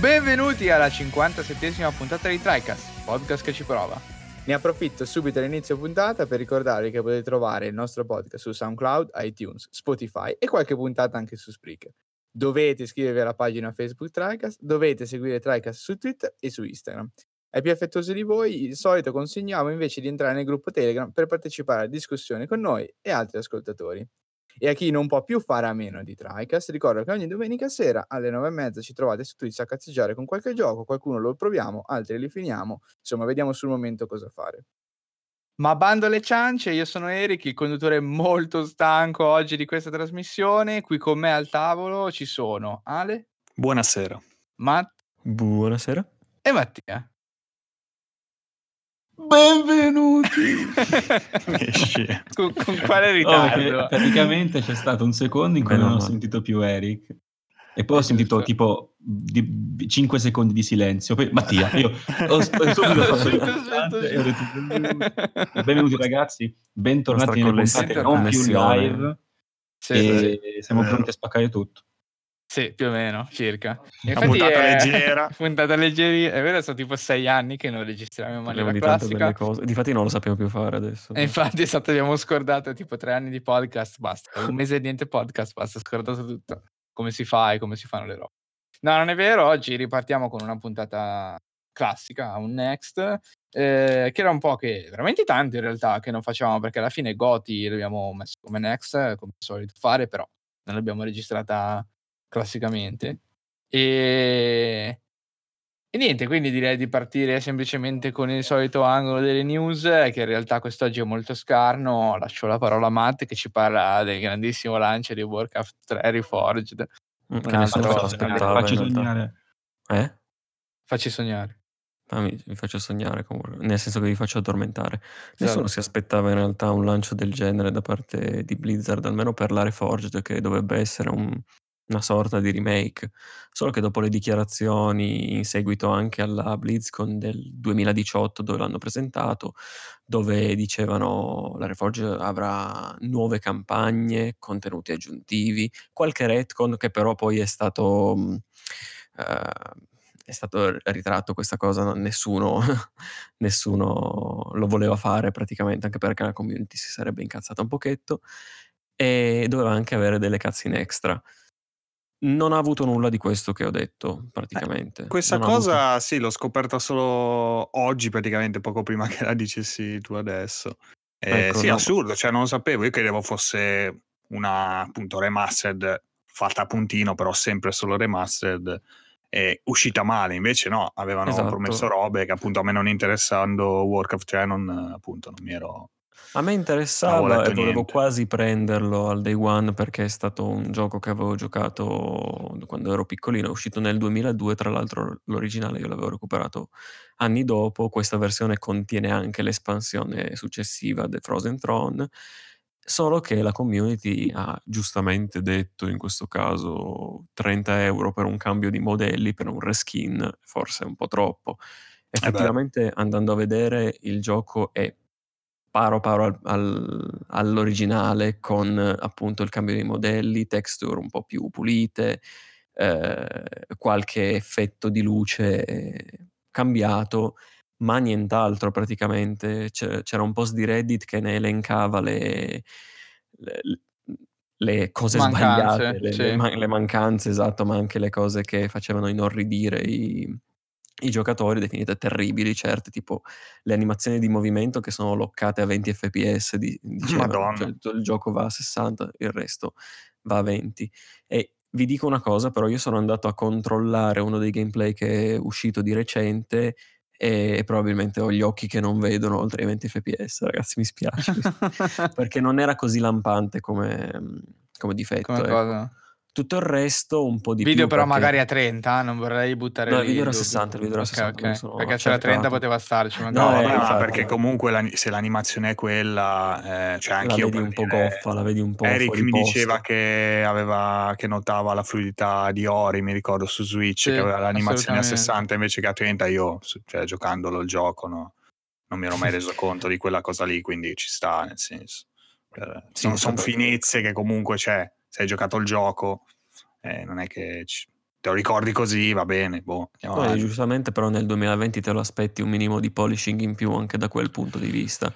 Benvenuti alla 57esima puntata di TriCast, podcast che ci prova. Ne approfitto subito all'inizio puntata per ricordarvi che potete trovare il nostro podcast su SoundCloud, iTunes, Spotify e qualche puntata anche su Spreaker. Dovete iscrivervi alla pagina Facebook TriCast, dovete seguire TriCast su Twitter e su Instagram. Ai più affettuosi di voi, il solito consigliamo invece di entrare nel gruppo Telegram per partecipare alla discussione con noi e altri ascoltatori. E a chi non può più fare a meno di TriCast, ricordo che ogni domenica sera alle nove e mezza ci trovate su Twitch a cazzeggiare con qualche gioco, qualcuno lo proviamo, altri li finiamo, insomma vediamo sul momento cosa fare. Ma bando alle ciance, io sono Eric, il conduttore molto stanco oggi di questa trasmissione. Qui con me al tavolo ci sono Ale. Buonasera. Matt. Buonasera. E Mattia. Benvenuti! con, con, quale ritardo? Oh, praticamente c'è stato un secondo in cui non ho sentito più Eric. E poi ho sentito tipo di, 5 secondi di silenzio. Poi, Mattia, io ho, subito fatto e ho detto benvenuti. benvenuti ragazzi, bentornati nelle puntate non più live. Sì, e sì. siamo pronti a spaccare tutto. Sì, più o meno, circa. Infatti puntata è... leggera. puntata leggera, è vero, sono tipo sei anni che non registriamo in maniera di classica. Cose. Difatti non lo sappiamo più fare adesso. E infatti esatto, abbiamo scordato tipo tre anni di podcast, basta. Un mese e niente podcast, basta, scordato tutto. Come si fa e come si fanno le robe. No, non è vero, oggi ripartiamo con una puntata classica, un next, eh, che era un po' che, veramente tanto in realtà, che non facevamo, perché alla fine Goti l'abbiamo messo come next, come al solito fare, però non l'abbiamo registrata classicamente. E... e niente, quindi direi di partire semplicemente con il solito angolo delle news, che in realtà quest'oggi è molto scarno. Lascio la parola a Matt che ci parla del grandissimo lancio di Warcraft 3 Reforged. Mm, che nessuno. Facci sognare. Eh? Facci sognare. Ah, mi, vi faccio sognare comunque, nel senso che vi faccio addormentare. Nessuno si aspettava in realtà un lancio del genere da parte di Blizzard, almeno per la Reforged, che dovrebbe essere un, una sorta di remake, solo che dopo le dichiarazioni in seguito anche alla BlizzCon del 2018 dove l'hanno presentato, dove dicevano la Reforge avrà nuove campagne, contenuti aggiuntivi, qualche retcon che però poi è stato... Uh, è stato ritratto questa cosa, nessuno, nessuno lo voleva fare praticamente, anche perché la community si sarebbe incazzata un pochetto e doveva anche avere delle cazzine extra. Non ha avuto nulla di questo che ho detto, Eh, praticamente. questa Non avuto cosa sì, l'ho scoperta solo oggi, praticamente poco prima che la dicessi tu adesso. Ehm, Ecco, sì, no. assurdo, cioè non lo sapevo. Io credevo fosse una, appunto, remastered fatta a puntino, però sempre solo remastered, e uscita male. Invece no, avevano promesso Esatto. robe che appunto a me non interessando Warcraft 3 non appunto, non mi ero A me interessava e volevo quasi prenderlo al day one perché è stato un gioco che avevo giocato quando ero piccolino, è uscito nel 2002, tra l'altro l'originale io l'avevo recuperato anni dopo. Questa versione contiene anche l'espansione successiva, The Frozen Throne, solo che la community ha giustamente detto in questo caso 30 euro per un cambio di modelli, per un reskin, forse è un po' troppo. Eh. Effettivamente andando a vedere il gioco è paro paro al, al- all'originale con appunto il cambio dei modelli, texture un po' più pulite, eh, qualche effetto di luce cambiato, ma nient'altro praticamente. C'era un post di Reddit che ne elencava le, le- le cose Mancanze, sbagliate, le, sì. le mancanze, esatto, ma anche le cose che facevano inorridire i, i giocatori, definite terribili, certe, tipo le animazioni di movimento che sono loccate a 20 fps, di, dicevano, Madonna. cioè, il, il gioco va a 60, il resto va a 20. E vi dico una cosa, però io sono andato a controllare uno dei gameplay che è uscito di recente e probabilmente ho gli occhi che non vedono oltre i 20 fps, ragazzi, mi spiace, perché non era così lampante come, come difetto. Come ecco. cosa? Tutto il resto un po' di Video più però perché- magari a 30, non vorrei buttare No, il video era dubbio. 60, il video era Ok, 60, ok. me lo sono Perché se era 30 accertato. poteva starci No, No, eh, vabbè, ma infatti. perché comunque la- se l'animazione è quella, eh, cioè La anch'io vedi per un po' dire, goffa, la vedi un po' Eric fuori mi posto. diceva che, aveva, che notava la fluidità di Ori, mi ricordo su Switch, Sì, che aveva l'animazione a assolutamente. 60 invece che a 30. Io, cioè, giocandolo il gioco, no, non mi ero mai reso conto di quella cosa lì, quindi ci sta, nel senso. Eh, Sì, sono, stato- finezze che comunque c'è. Se hai giocato il gioco, eh, non è che ci- te lo ricordi così, va bene. Boh, Poi, giustamente, però nel 2020 te lo aspetti un minimo di polishing in più anche da quel punto di vista.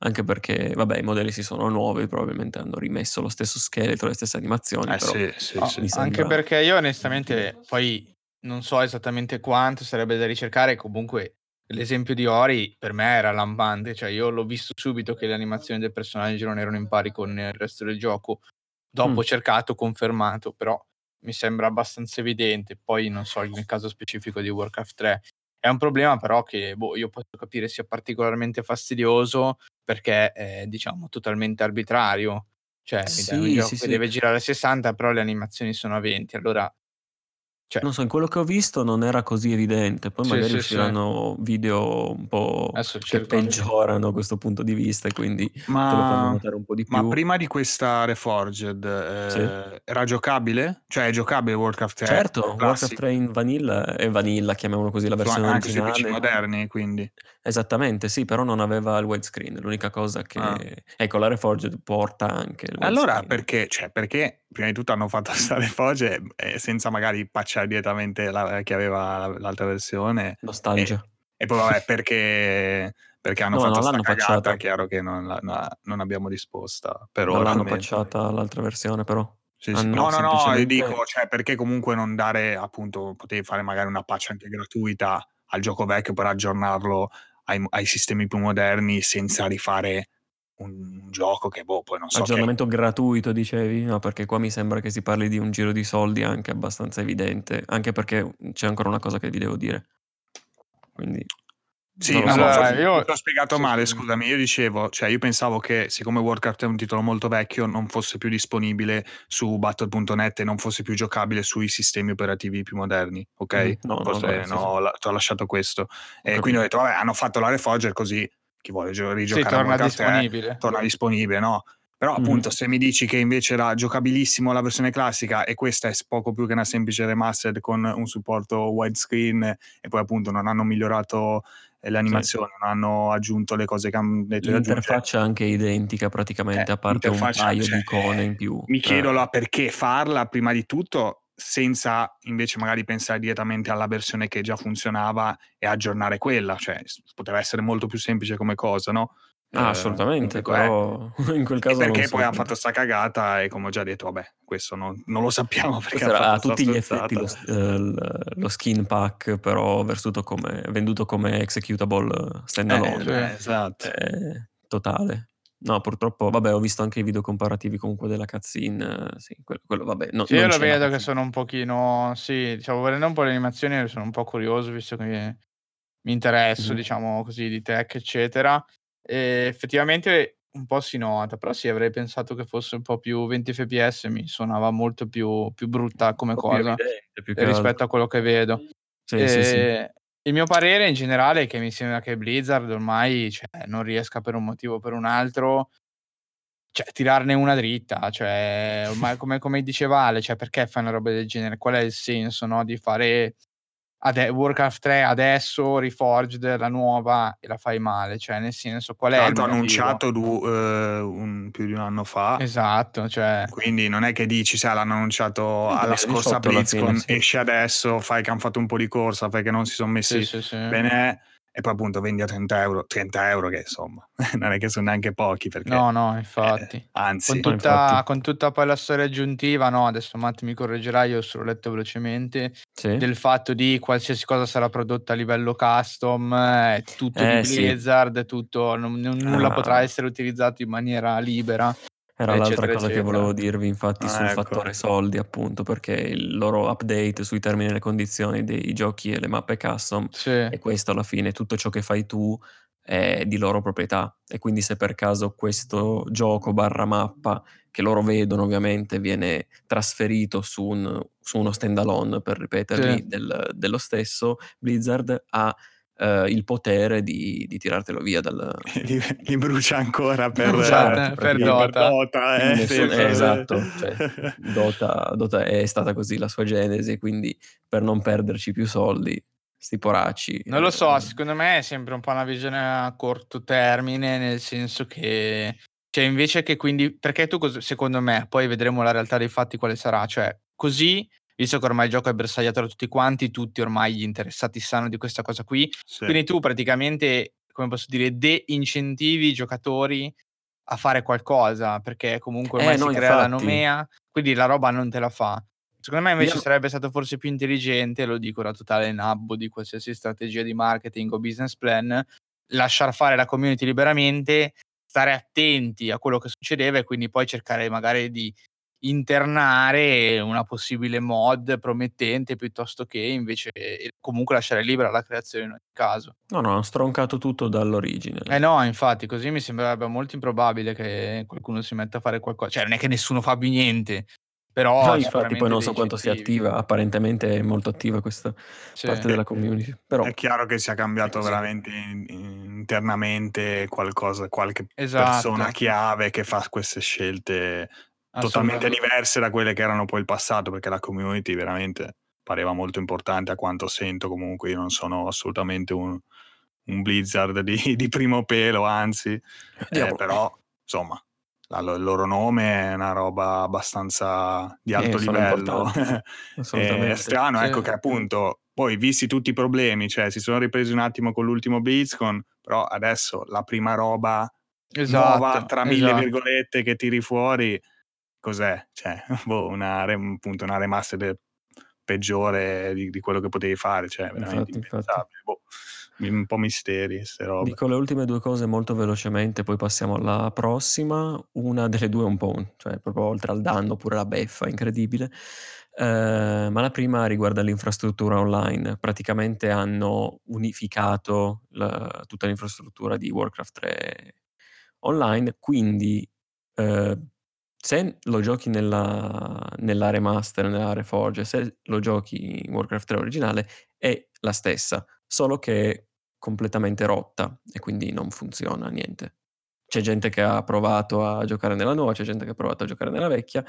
Anche perché, vabbè, i modelli si sono nuovi, probabilmente hanno rimesso lo stesso scheletro, le stesse animazioni. Eh, sì, sì, oh, sì. Sembra... Anche perché io onestamente poi non so esattamente quanto sarebbe da ricercare, comunque l'esempio di Ori per me era lampante, cioè io l'ho visto subito che le animazioni del personaggio non erano in pari con il resto del gioco, dopo mm. cercato, confermato, però mi sembra abbastanza evidente, poi non so nel caso specifico di Warcraft 3. È un problema però che boh, io posso capire sia particolarmente fastidioso perché è diciamo totalmente arbitrario. Cioè, sì, mi dai un gioco sì, che sì. deve girare a 60, però le animazioni sono a 20, allora cioè, non so, in quello che ho visto non era così evidente, poi sì, magari sì, usciranno sì. video un po' Adesso che peggiorano questo punto di vista e quindi ma, te lo fanno notare un po' di più. Ma prima di questa Reforged eh, era giocabile? Cioè è giocabile Warcraft 3? Certo, Warcraft 3 in vanilla è vanilla, chiamiamolo così, la versione anche originale. Anche sui PC moderni, quindi. Esattamente, sì, però non aveva il widescreen, l'unica cosa che... Ah. Ecco, la Reforged porta anche il Allora perché? Cioè, perché prima di tutto hanno fatto questa Reforged eh, senza magari patchare lanciare direttamente la, chi aveva l'altra versione. Nostalgia. E, e poi vabbè, perché, perché hanno no, fatto questa cagata, pacciata. chiaro che non, la, non abbiamo risposta. Per non l'hanno patchata l'altra versione però. Sì, sì. No, no, no, io dico, cioè, perché comunque non dare, appunto, potevi fare magari una patch anche gratuita al gioco vecchio per aggiornarlo ai, ai sistemi più moderni senza rifare un gioco che boh, poi non so. Aggiornamento che... gratuito, dicevi? No, perché qua mi sembra che si parli di un giro di soldi anche abbastanza evidente, anche perché c'è ancora una cosa che vi devo dire. Quindi sì, no, allora, io ti ho spiegato sì, male, sì. scusami, io dicevo, cioè io pensavo che siccome Warcraft è un titolo molto vecchio non fosse più disponibile su Battle.net e non fosse più giocabile sui sistemi operativi più moderni, ok? Mm, no, Forse no, no, no, ti ho lasciato questo. E quindi ho detto, vabbè, hanno fatto la Reforger così chi vuole rigiocare sì, torna disponibile. torna disponibile, no? Però mm-hmm. appunto se mi dici che invece era giocabilissimo la versione classica e questa è poco più che una semplice remastered con un supporto widescreen e poi appunto non hanno migliorato le animazioni, sì. non hanno aggiunto le cose che hanno detto L'interfaccia è anche identica praticamente, eh, a parte un paio cioè, di icone in più. Mi chiedo eh. perché farla prima di tutto senza invece magari pensare direttamente alla versione che già funzionava e aggiornare quella, cioè poteva essere molto più semplice come cosa, no? Ah, eh, assolutamente, però in quel caso... perché poi ha fatto sta cagata e come ho già detto, vabbè, questo non, non lo sappiamo perché ha a tutti gli effetti lo, eh, lo, skin pack però come, venduto come executable standalone. Eh, eh, esatto. Eh, totale. No, purtroppo, vabbè, ho visto anche i video comparativi comunque della cutscene. Sì, quello, quello vabbè. No, sì, io lo vedo che sono un pochino. Sì, diciamo, vedendo un po' le animazioni, sono un po' curioso visto che mi interesso, mm. diciamo così, di tech, eccetera. E effettivamente un po' si nota, però sì, avrei pensato che fosse un po' più 20 fps, mi suonava molto più, più brutta come cosa evidente, rispetto a quello che vedo. Sì, sì, sì. Il mio parere in generale è che mi sembra che Blizzard ormai cioè, non riesca per un motivo o per un altro cioè, tirarne una dritta, cioè, ormai come, come diceva Ale, cioè, perché fai una roba del genere? Qual è il senso no, di fare ade- Warcraft 3 adesso, Reforged, la nuova, e la fai male? Cioè, nel senso, qual è Tanto annunciato du, uh, un, più di un anno fa. Esatto, cioè... Quindi non è che dici, sai, l'hanno annunciato alla scorsa BlizzCon, sì. esce adesso, fai che hanno fatto un po' di corsa perché non si sono messi sì, sì, bene e poi appunto vendi a 30 euro, 30 euro che insomma non è che sono neanche pochi perché, no no infatti eh, anzi con tutta, infatti. con tutta, poi la storia aggiuntiva no adesso Matt mi correggerai io ho solo letto velocemente sì. del fatto di qualsiasi cosa sarà prodotta a livello custom è tutto eh, di Blizzard sì. tutto, non, nulla ah. potrà essere utilizzato in maniera libera era l'altra cosa eccetera. che volevo dirvi, infatti, ah, sul ecco. fattore soldi, appunto, perché il loro update sui termini e le condizioni dei giochi e le mappe custom sì. è questo alla fine, tutto ciò che fai tu è di loro proprietà e quindi se per caso questo gioco barra mappa che loro vedono ovviamente viene trasferito su, un, su uno standalone per ripeterli sì. del, dello stesso Blizzard ha uh, il potere di, di, tirartelo via dal... li, li brucia ancora per, Bruciate, per, per Dota, Dota eh, nessun, eh, esatto cioè, Dota, Dota, è stata così la sua genesi quindi per non perderci più soldi sti poracci non lo so secondo me è sempre un po' una visione a corto termine nel senso che cioè invece che quindi perché tu secondo me poi vedremo la realtà dei fatti quale sarà cioè così visto che ormai il gioco è bersagliato da tutti quanti, tutti ormai gli interessati sanno di questa cosa qui. Sì. Quindi tu praticamente, come posso dire, de-incentivi i giocatori a fare qualcosa, perché comunque ormai eh, si no, crea infatti. la nomea, quindi la roba non te la fa. Secondo me invece Io... sarebbe stato forse più intelligente, lo dico da totale nabbo di qualsiasi strategia di marketing o business plan, lasciar fare la community liberamente, stare attenti a quello che succedeva e quindi poi cercare magari di internare una possibile mod promettente piuttosto che invece comunque lasciare libera la creazione in ogni caso. No, no, hanno stroncato tutto dall'origine. Eh no, infatti, così mi sembrerebbe molto improbabile che qualcuno si metta a fare qualcosa. Cioè, non è che nessuno fa più niente, però no, infatti poi non so quanto sia attiva, apparentemente è molto attiva questa sì. parte della community. Però... È chiaro che sia cambiato veramente internamente qualcosa, qualche esatto. persona chiave che fa queste scelte totalmente diverse da quelle che erano poi il passato, perché la community veramente pareva molto importante a quanto sento comunque, io non sono assolutamente un, un Blizzard di, di, primo pelo, anzi, eh, però insomma il loro nome è una roba abbastanza di alto eh, livello. è strano, ecco che appunto poi visti tutti i problemi, cioè si sono ripresi un attimo con l'ultimo BlizzCon, però adesso la prima roba esatto, nuova, tra mille esatto. virgolette, che tiri fuori, cos'è? Cioè, boh, una, appunto, una remaster peggiore di, di, quello che potevi fare, cioè veramente infatti, infatti. Boh un po' misteri, queste robe. Dico le ultime due cose molto velocemente, poi passiamo alla prossima. Una delle due è un po', un, cioè proprio oltre al danno, pure la beffa, incredibile. Eh, ma la prima riguarda l'infrastruttura online. Praticamente hanno unificato la, tutta l'infrastruttura di Warcraft 3 online, quindi eh, se lo giochi nella, nella remaster, nella Reforge, se lo giochi in Warcraft 3 originale, è la stessa, solo che completamente rotta e quindi non funziona niente. C'è gente che ha provato a giocare nella nuova, c'è gente che ha provato a giocare nella vecchia.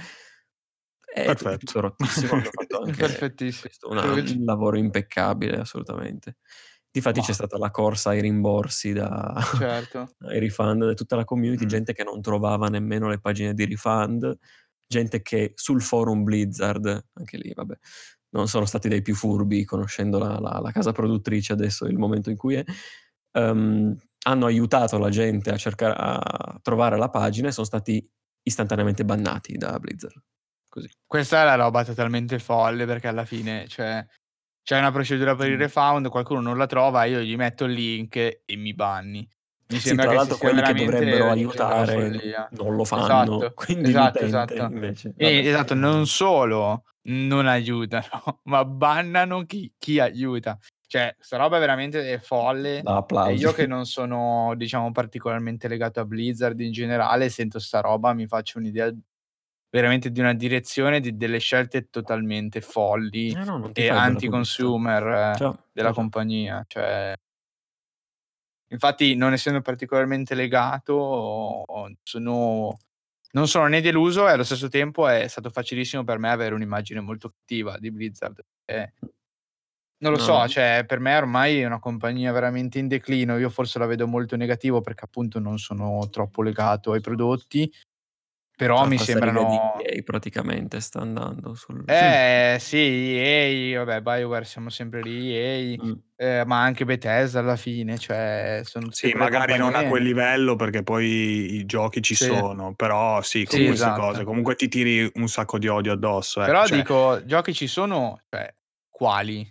È Perfetto. tutto rottissimo, Perfettissimo. Una, un lavoro impeccabile, assolutamente. Difatti Ma. c'è stata la corsa ai rimborsi, da, certo. ai refund da tutta la community, mm. gente che non trovava nemmeno le pagine di refund, gente che sul forum Blizzard, anche lì vabbè, non sono stati dei più furbi, conoscendo la, la, la casa produttrice adesso, il momento in cui è, um, hanno aiutato la gente a cercare a trovare la pagina e sono stati istantaneamente bannati da Blizzard. Così. Questa è la roba totalmente folle perché alla fine cioè, c'è una procedura per il refound, qualcuno non la trova, io gli metto il link e mi banni. Mi sì, sembra tra l'altro quelli che dovrebbero aiutare non lo fanno, esatto, quindi esatto, esatto. Invece, e, esatto, non solo non aiutano, ma bannano chi, chi aiuta. Cioè, sta roba è veramente folle. E io che non sono, diciamo, particolarmente legato a Blizzard in generale, sento sta roba, mi faccio un'idea veramente di una direzione di delle scelte totalmente folli eh no, e anti-consumer eh, cioè, della cioè. compagnia. Cioè, infatti, non essendo particolarmente legato, sono non sono né deluso e allo stesso tempo è stato facilissimo per me avere un'immagine molto cattiva di Blizzard. Eh, non lo no. so, cioè per me ormai è una compagnia veramente in declino, io forse la vedo molto negativo perché appunto non sono troppo legato ai prodotti, però mi sembrano... EA praticamente sta andando sul... Eh sì, EA, vabbè, BioWare siamo sempre lì, EA, mm. eh, ma anche Bethesda alla fine, cioè... Sono sì, magari non a quel livello perché poi i giochi ci sì. sono, però sì, con sì, queste esatto. cose, comunque ti tiri un sacco di odio addosso. Ecco, però cioè... dico, giochi ci sono, cioè, quali?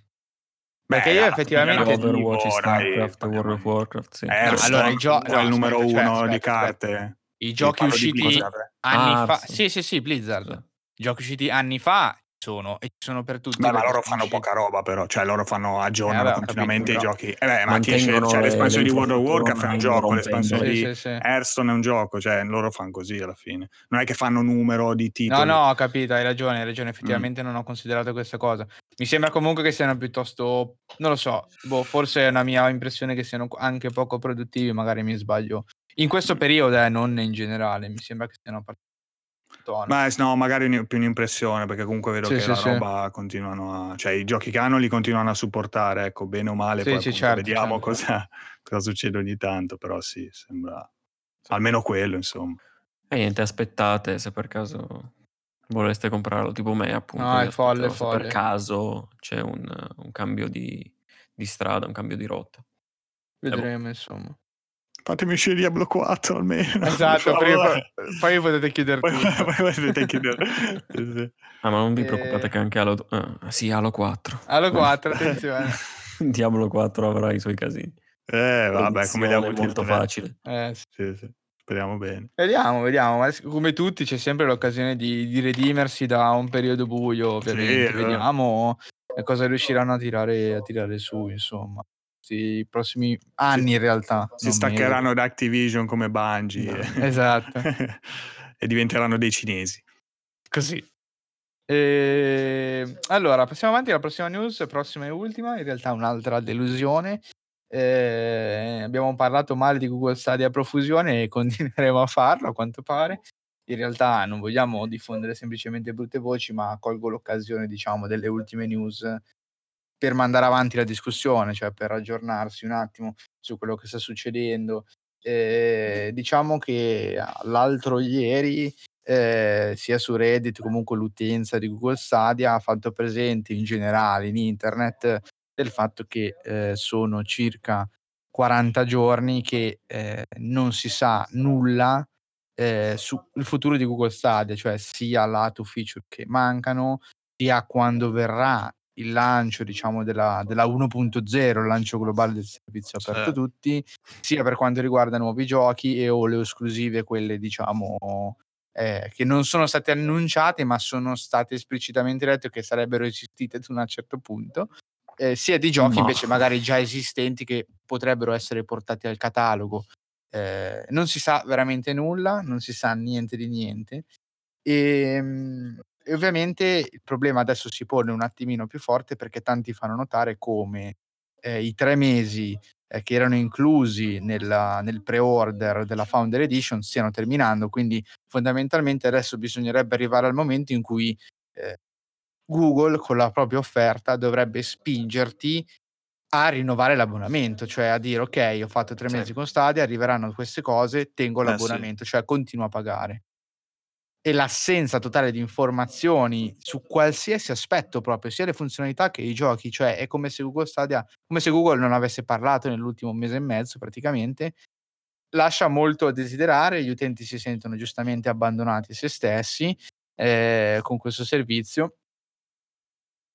Perché io effettivamente Overwatch, StarCraft, World of Warcraft, sì. Eh, allora, il gioco è il numero uno cioè, aspetta, di carte. Aspetta. I giochi usciti anni ah, fa, sì, sì, sì, Blizzard. I giochi usciti anni fa sono e ci sono per tutti. Beh, ma loro fanno usciti. poca roba, però, cioè loro fanno aggiornano eh, continuamente capito, i giochi. Eh, beh, ma chi esce, cioè, l'espansione di World of Warcraft è un gioco, l'espansione sì, di sì, sì. Hearthstone è un gioco, cioè loro fanno così alla fine. Non è che fanno numero di titoli. No, no, ho capito, hai ragione, hai ragione, effettivamente mm. non ho considerato questa cosa. Mi sembra comunque che siano piuttosto, non lo so, boh, forse è una mia impressione che siano anche poco produttivi, magari mi sbaglio in questo periodo, eh, non in generale, mi sembra che stiano partendo. Beh, no, magari più un'impressione, perché comunque vedo sì, che sì, la sì. roba continuano a... cioè i giochi che hanno li continuano a supportare, ecco, bene o male, poi certo, vediamo certo. Cosa, cosa, succede ogni tanto, però sì, sembra almeno quello, insomma. E niente, aspettate se per caso Vorreste comprarlo tipo me, appunto. No, è folle, folle. Per caso c'è un, un cambio di, di, strada, un cambio di rotta. Vedremo, boh. insomma. Fatemi uscire Diablo 4 almeno. Esatto, prima, poi potete chiudere poi, poi potete chiudere. sì. Ah, ma non vi preoccupate e... che anche Halo... Uh, sì, Halo 4. Halo 4, attenzione. Diablo 4 avrà i suoi casini. Eh, vabbè, come diamo molto facile. Eh, sì. sì, sì. Speriamo bene. Vediamo, vediamo. Come tutti c'è sempre l'occasione di, di redimersi da un periodo buio, ovviamente. Sì, vediamo eh. cosa riusciranno a tirare, a tirare su, insomma i prossimi anni in realtà. Si staccheranno da Activision come Bungie. No, esatto. e diventeranno dei cinesi. Così. E... Ehm, allora, passiamo avanti alla prossima news, prossima e ultima, in realtà un'altra delusione. Eh, abbiamo parlato male di Google Stadia a profusione e continueremo a farlo a quanto pare. In realtà non vogliamo diffondere semplicemente brutte voci, ma colgo l'occasione, diciamo, delle ultime news per mandare avanti la discussione, cioè per aggiornarsi un attimo su quello che sta succedendo. Eh, diciamo che l'altro ieri, eh, sia su Reddit, comunque l'utenza di Google Stadia ha fatto presente in generale in internet del fatto che eh, sono circa 40 giorni che eh, non si sa nulla eh, sul futuro di Google Stadia, cioè sia lato feature che mancano, sia quando verrà il lancio diciamo della, della 1.0, il lancio globale del servizio aperto a certo. tutti, sia per quanto riguarda nuovi giochi e o le esclusive, quelle diciamo eh, che non sono state annunciate ma sono state esplicitamente dette che sarebbero esistite ad un certo punto, eh, sia di giochi ma... invece magari già esistenti che potrebbero essere portati al catalogo. Eh, non si sa veramente nulla, non si sa niente di niente. E, ehm, e ovviamente il problema adesso si pone un attimino più forte perché tanti fanno notare come eh, i tre mesi eh, che erano inclusi nella, nel pre-order della Founder Edition stiano terminando, quindi fondamentalmente adesso bisognerebbe arrivare al momento in cui eh, Google con la propria offerta dovrebbe spingerti a rinnovare l'abbonamento, cioè a dire ok, ho fatto tre sì. mesi con Stadia, arriveranno queste cose, tengo eh, l'abbonamento, sì. cioè continuo a pagare e l'assenza totale di informazioni su qualsiasi aspetto proprio, sia le funzionalità che i giochi, cioè è come se Google Stadia, come se Google non avesse parlato nell'ultimo mese e mezzo praticamente, lascia molto a desiderare, gli utenti si sentono giustamente abbandonati se stessi eh, con questo servizio.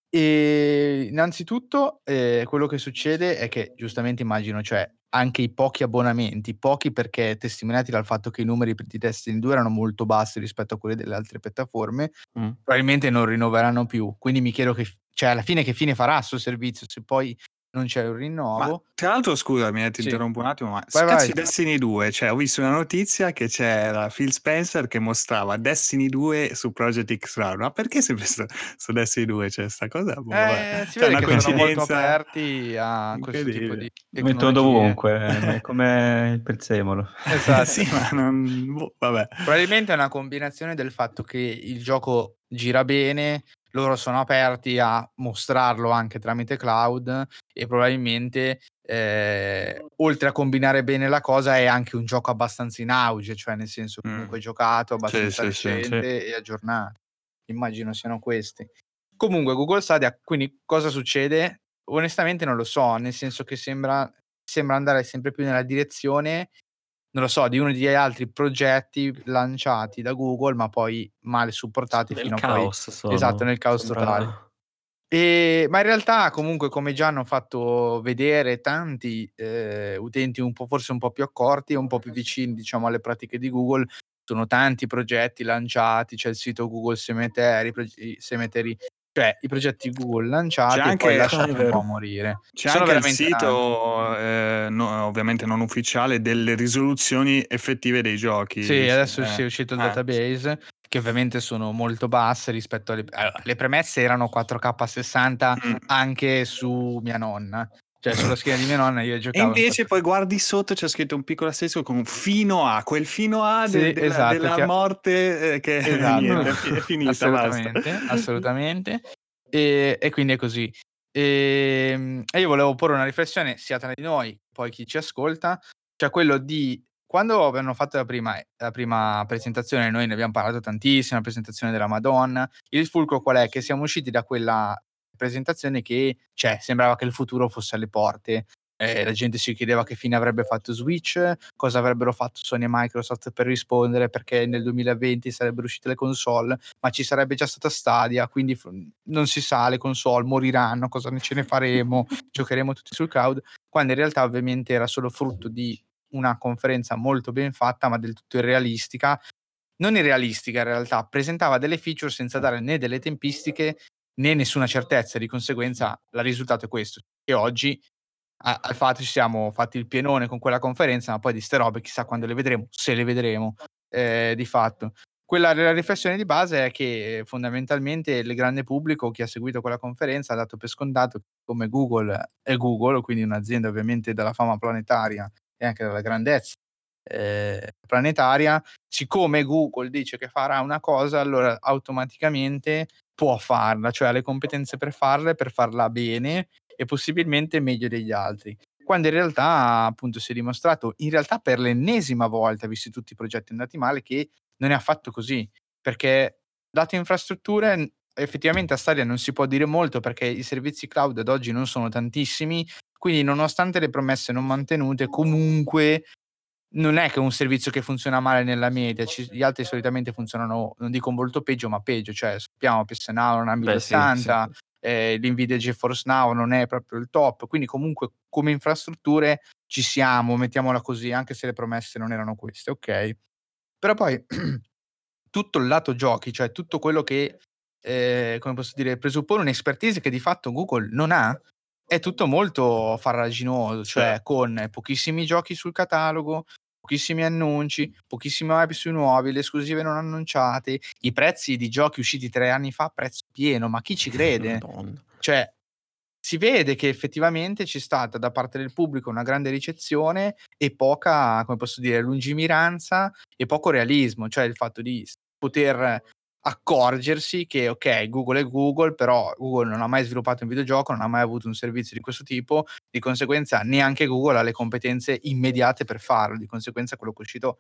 E innanzitutto eh, quello che succede è che giustamente immagino, cioè anche i pochi abbonamenti, pochi perché testimoniati dal fatto che i numeri di Destiny 2 erano molto bassi rispetto a quelli delle altre piattaforme, mm. probabilmente non rinnoveranno più. Quindi mi chiedo che, cioè alla fine che fine farà questo servizio se poi non c'è un rinnovo. Ma, tra l'altro, scusami, eh, ti sì. interrompo un attimo, ma vai, vai. Destiny 2, cioè ho visto una notizia che c'era Phil Spencer che mostrava Destiny 2 su Project X Round, ma perché sempre su, su Destiny 2 c'è questa cosa? Boh, eh, si vede che sono molto aperti a questo tipo di Mettono dovunque, è come il prezzemolo. Esatto. sì, ma non... Boh, vabbè. Probabilmente è una combinazione del fatto che il gioco gira bene, loro sono aperti a mostrarlo anche tramite cloud e probabilmente eh, oltre a combinare bene la cosa è anche un gioco abbastanza in auge, cioè nel senso comunque mm. giocato, abbastanza sì, recente sì, sì, e aggiornato. Immagino siano questi. Comunque Google Stadia, quindi cosa succede? Onestamente non lo so, nel senso che sembra, sembra andare sempre più nella direzione non lo so, di uno degli altri progetti lanciati da Google, ma poi male supportati nel fino a poi... sono. Esatto, nel caos Sembra... totale. E, ma in realtà, comunque, come già hanno fatto vedere tanti eh, utenti un po', forse un po' più accorti e un po' più vicini, diciamo, alle pratiche di Google, sono tanti progetti lanciati, c'è il sito Google Cemetery, Cemetery cioè i progetti Google lanciati c'è anche, e poi lasciati un po' morire. C'è Sono anche il sito, eh, no, ovviamente non ufficiale, delle risoluzioni effettive dei giochi. Sì, adesso eh. è uscito il eh. database, che ovviamente sono molto basse rispetto alle... Allora, le premesse erano 4K 60 mm. anche su mia nonna. Cioè, sulla schiena di mia nonna io giocavo. E invece poi guardi sotto, c'è scritto un piccolo asterisco con fino a, quel fino a sì, de- della, esatto, della che... morte eh, che esatto. niente, è finita. assolutamente, assolutamente. E, e, quindi è così. E, ehm, e, io volevo porre una riflessione sia tra di noi, poi chi ci ascolta, cioè quello di quando hanno fatto la prima, la prima, presentazione, noi ne abbiamo parlato tantissimo, la presentazione della Madonna, il fulcro qual è? Che siamo usciti da quella presentazione che, cioè, sembrava che il futuro fosse alle porte, eh, la gente si chiedeva che fine avrebbe fatto Switch, cosa avrebbero fatto Sony e Microsoft per rispondere, perché nel 2020 sarebbero uscite le console, ma ci sarebbe già stata Stadia, quindi non si sa, le console moriranno, cosa ne ce ne faremo, giocheremo tutti sul cloud, quando in realtà ovviamente era solo frutto di una conferenza molto ben fatta, ma del tutto irrealistica. Non irrealistica in realtà, presentava delle feature senza dare né delle tempistiche né nessuna certezza, di conseguenza il risultato è questo, che oggi al fatto ci siamo fatti il pienone con quella conferenza, ma poi di ste robe chissà quando le vedremo, se le vedremo, eh, di fatto. Quella, la riflessione di base è che fondamentalmente il grande pubblico, chi ha seguito quella conferenza, ha dato per scontato come Google è Google, quindi un'azienda ovviamente dalla fama planetaria e anche dalla grandezza eh, planetaria, siccome Google dice che farà una cosa, allora automaticamente può farla, cioè ha le competenze per farla, per farla bene e possibilmente meglio degli altri. Quando in realtà appunto si è dimostrato, in realtà per l'ennesima volta, visti tutti i progetti andati male, che non è affatto così, perché date infrastrutture effettivamente a Stadia non si può dire molto perché i servizi cloud ad oggi non sono tantissimi, quindi nonostante le promesse non mantenute, comunque non è che un servizio che funziona male nella media, ci, gli altri solitamente funzionano, non dico molto peggio, ma peggio, cioè sappiamo PS Now non ha 1080, sì, sì. Eh, l'Nvidia GeForce Now non è proprio il top, quindi comunque come infrastrutture ci siamo, mettiamola così, anche se le promesse non erano queste, ok? Però poi tutto il lato giochi, cioè tutto quello che, eh, come posso dire, presuppone un'expertise che di fatto Google non ha, è tutto molto farraginoso, cioè sì. con pochissimi giochi sul catalogo, pochissimi annunci, pochissimi web sui nuovi, le esclusive non annunciate, i prezzi di giochi usciti tre anni fa, prezzo pieno, ma chi ci crede? cioè, si vede che effettivamente c'è stata da parte del pubblico una grande ricezione e poca, come posso dire, lungimiranza e poco realismo, cioè il fatto di poter accorgersi che ok, Google è Google, però Google non ha mai sviluppato un videogioco, non ha mai avuto un servizio di questo tipo, di conseguenza neanche Google ha le competenze immediate per farlo, di conseguenza quello che è uscito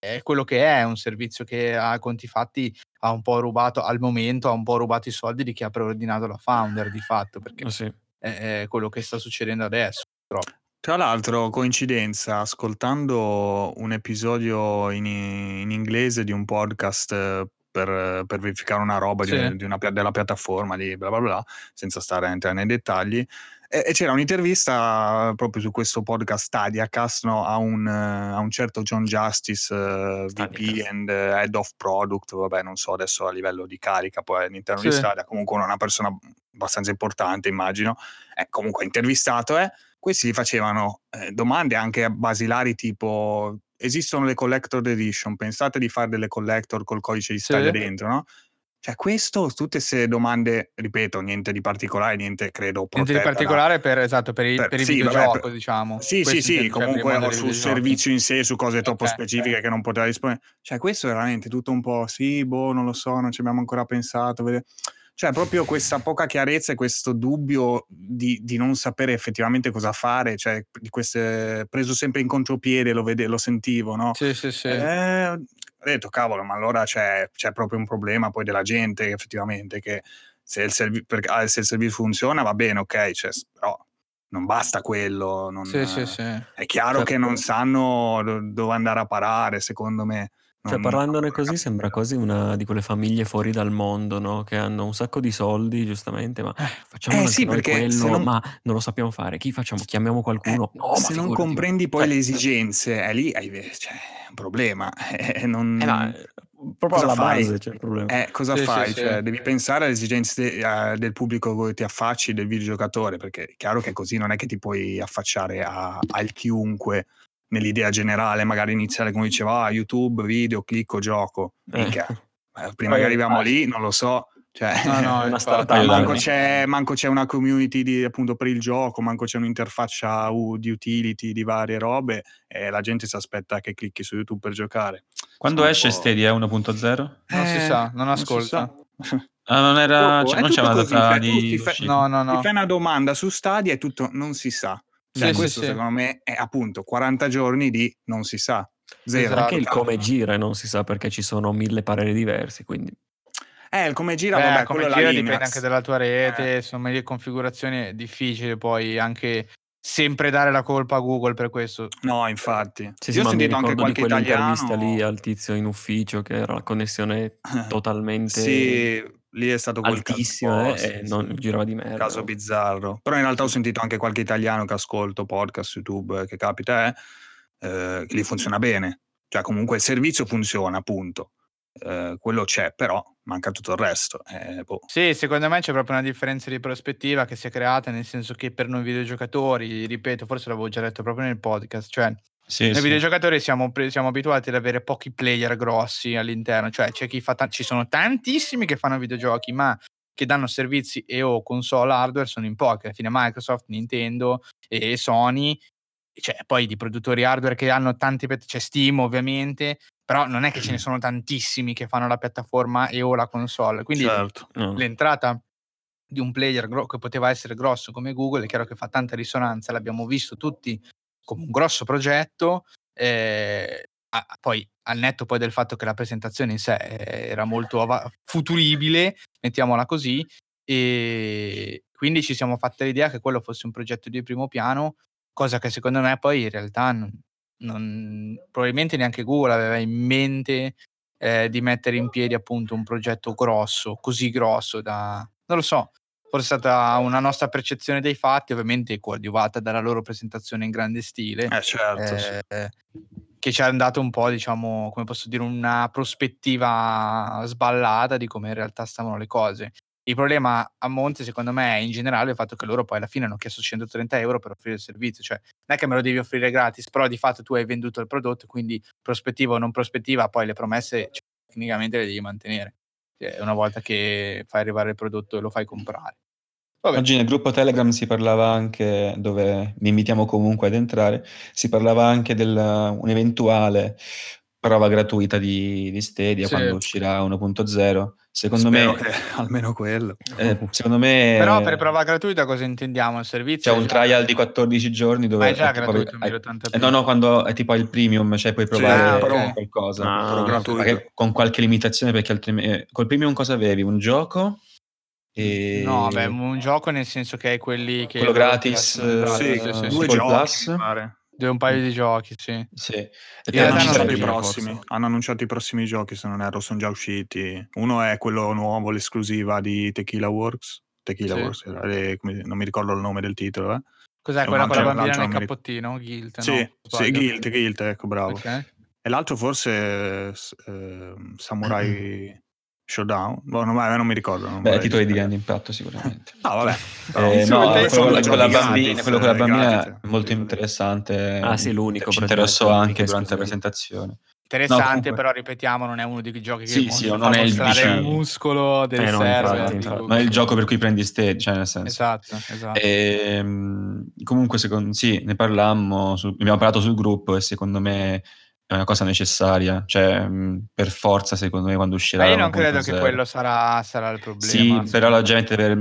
è quello che è, un servizio che a conti fatti ha un po' rubato al momento, ha un po' rubato i soldi di chi ha preordinato la founder di fatto, perché oh sì. è, è, quello che sta succedendo adesso. Purtroppo. Tra l'altro, coincidenza, ascoltando un episodio in, in inglese di un podcast per, per verificare una roba sì. di, di una, della piattaforma, di bla bla bla, senza stare a entrare nei dettagli. E, e c'era un'intervista proprio su questo podcast Stadiacast no, a, un, a un certo John Justice, uh, VP and uh, Head of Product, vabbè non so adesso a livello di carica poi all'interno sì. di Stadia, comunque una persona abbastanza importante immagino, eh, comunque intervistato eh, questi gli facevano eh, domande anche basilari tipo esistono le collector edition, pensate di fare delle collector col codice di Stadia sì. dentro, no? Cioè, questo, tutte queste domande, ripeto, niente di particolare, niente credo. Niente di particolare per, esatto, per, il, per, per il sì, videogioco, vabbè, per, diciamo. Sì, Questi sì, sì, comunque o sul servizio in sé, su cose troppo okay, specifiche okay. che non poteva rispondere. Cioè, questo è veramente tutto un po', sì, boh, non lo so, non ci abbiamo ancora pensato. Vede. Cioè, proprio questa poca chiarezza e questo dubbio di, di, non sapere effettivamente cosa fare, cioè, di queste, preso sempre in contropiede, lo, vede, lo sentivo, no? Sì, sì, sì. Eh, ho detto, cavolo, ma allora c'è, c'è, proprio un problema poi della gente, effettivamente, che se il, servi- perché, ah, se il servizio funziona va bene, ok, cioè, però non basta quello. Non, sì, sì, sì. È chiaro certo. che non sanno dove andare a parare, secondo me. Cioè, parlandone così sembra quasi una di quelle famiglie fuori dal mondo, no? Che hanno un sacco di soldi, giustamente, ma eh, facciamo eh, sì, quello, non... ma non lo sappiamo fare. Chi facciamo? Chiamiamo qualcuno? Eh, no, se non comprendi poi cioè, le esigenze, è lì hai, cioè, un problema. Eh, non... eh, ma, proprio cosa alla fai? base c'è il problema. Eh, cosa sì, fai? Sì, cioè, sì. Devi pensare alle esigenze de, uh, del pubblico che ti affacci, del videogiocatore, perché è chiaro che così non è che ti puoi affacciare a, al chiunque nell'idea generale, magari iniziale, come diceva, ah, YouTube, video, clicco, gioco. Eh. Minchia. Eh. Prima Poi che arriviamo lì, non lo so. Cioè, no, no, una startup, manco, c'è, manco, c'è, una community di, appunto per il gioco, manco c'è un'interfaccia di utility di varie robe e la gente si aspetta che clicchi su YouTube per giocare. Quando Sono esce Stadia 1.0? Non si sa, non ascolta. Ah, non era, cioè, non c'è una data di... Ti, fa, no, no, no. ti fai una domanda su Stadia e tutto non si sa Cioè, sì, questo sì, secondo me è appunto 40 giorni di non si sa. Zero. Esatto. Anche il come gira non si sa perché ci sono mille pareri diversi, quindi... Eh, il come gira, Beh, vabbè, come gira dipende anche dalla tua rete, eh. insomma, le configurazioni è difficile poi anche sempre dare la colpa a Google per questo. No, infatti. Sì, sì, Io ho sentito anche qualche italiano lì al tizio in ufficio che era la connessione totalmente Sì, lì è stato quel altissima caso, eh, e non girava di merda. Caso bizzarro. Però in realtà ho sentito anche qualche italiano che ascolto podcast YouTube che capita eh, eh che lì funziona bene. Cioè comunque il servizio funziona, appunto. Eh, quello c'è, però manca tutto il resto. Eh, boh. Sì, secondo me c'è proprio una differenza di prospettiva che si è creata, nel senso che per noi videogiocatori, ripeto, forse l'avevo già detto proprio nel podcast, cioè sì, noi sì. videogiocatori siamo, siamo, abituati ad avere pochi player grossi all'interno, cioè c'è chi fa t- ci sono tantissimi che fanno videogiochi, ma che danno servizi e o console hardware sono in pochi, alla fine Microsoft, Nintendo e Sony, cioè poi di produttori hardware che hanno tanti, c'è Steam ovviamente, però non è che ce ne sono tantissimi che fanno la piattaforma e o la console, quindi certo. l'entrata di un player gro- che poteva essere grosso come Google è chiaro che fa tanta risonanza, l'abbiamo visto tutti come un grosso progetto, eh, a, poi al netto poi del fatto che la presentazione in sé eh, era molto av- futuribile, mettiamola così, e quindi ci siamo fatti l'idea che quello fosse un progetto di primo piano, cosa che secondo me poi in realtà non, non, probabilmente neanche Google aveva in mente eh, di mettere in piedi appunto un progetto grosso, così grosso da... non lo so, forse è stata una nostra percezione dei fatti, ovviamente coadiuvata dalla loro presentazione in grande stile. Eh certo, eh, sì. Che ci ha dato un po', diciamo, come posso dire, una prospettiva sballata di come in realtà stavano le cose. Il problema a monte, secondo me, è in generale il fatto che loro poi alla fine hanno chiesto 130 euro per offrire il servizio. Cioè, non è che me lo devi offrire gratis, però di fatto tu hai venduto il prodotto, quindi prospettiva o non prospettiva, poi le promesse cioè, tecnicamente le devi mantenere. Cioè, una volta che fai arrivare il prodotto e lo fai comprare. Vabbè. Oggi nel gruppo Telegram si parlava anche, dove vi invitiamo comunque ad entrare, si parlava anche di un'eventuale prova gratuita di, di Stadia sì. quando uscirà 1.0 Secondo Spero me, almeno quello. Eh, secondo me, però per prova gratuita cosa intendiamo? Il servizio c'è un trial di 14 giorni dove Ma è già è gratuito. Tipo, è, eh, no, no, quando è tipo il premium, cioè puoi provare sì, okay. qualcosa. Ah, con qualche limitazione, perché altrimenti eh, col premium cosa avevi? Un gioco? E... No, beh, un gioco nel senso che hai quelli che. Quello gratis, sì, sì, sì, due giochi. Plus. Due un paio di giochi, sì. sì. E hanno, annunciato i prossimi. hanno annunciato i prossimi giochi, se non erro, sono già usciti. Uno è quello nuovo, l'esclusiva di Tequila Works. Tequila sì. Works, eh, come, non mi ricordo il nome del titolo. Eh. Cos'è quella con la bambina nel cappottino? Guilt? Sì, no? sì Guilt, Guilt, ecco, bravo. Okay. E l'altro forse eh, Samurai... Showdown? Boh, non, non, mi ricordo. Non Beh, titoli di grande impatto sicuramente. no, vabbè. Eh, no, quello, con la bambina, quello con la bambina è molto interessante. Ah sì, l'unico. Ci interessò anche durante la presentazione. Interessante, no, però ripetiamo, non è uno di quei giochi che sì, sì, non è il, il muscolo del eh, server. Infatti, infatti. Non è il gioco per cui prendi stage, cioè nel senso. Esatto, esatto. E, ehm, comunque, secondo, sì, ne parlammo, su, abbiamo parlato sul gruppo e secondo me è una cosa necessaria, cioè mh, per forza secondo me quando uscirà... Ma io non credo che quello sarà, sarà, il problema. Sì, però la gente, per,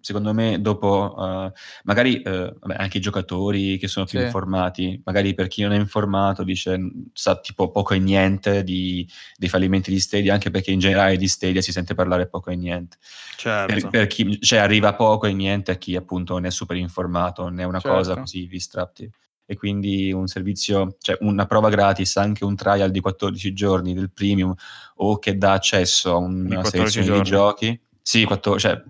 secondo me, dopo, uh, magari uh, vabbè, anche i giocatori che sono più sì. informati, magari per chi non è informato dice, sa tipo poco e niente di, dei fallimenti di Stadia, anche perché in generale di Stadia si sente parlare poco e niente. Certo. Per, per chi, cioè arriva poco e niente a chi appunto non è super informato, non è una certo. cosa così distratti e quindi un servizio, cioè una prova gratis, anche un trial di 14 giorni del premium o che dà accesso a una selezione giorni. di giochi. Sì, 14, cioè,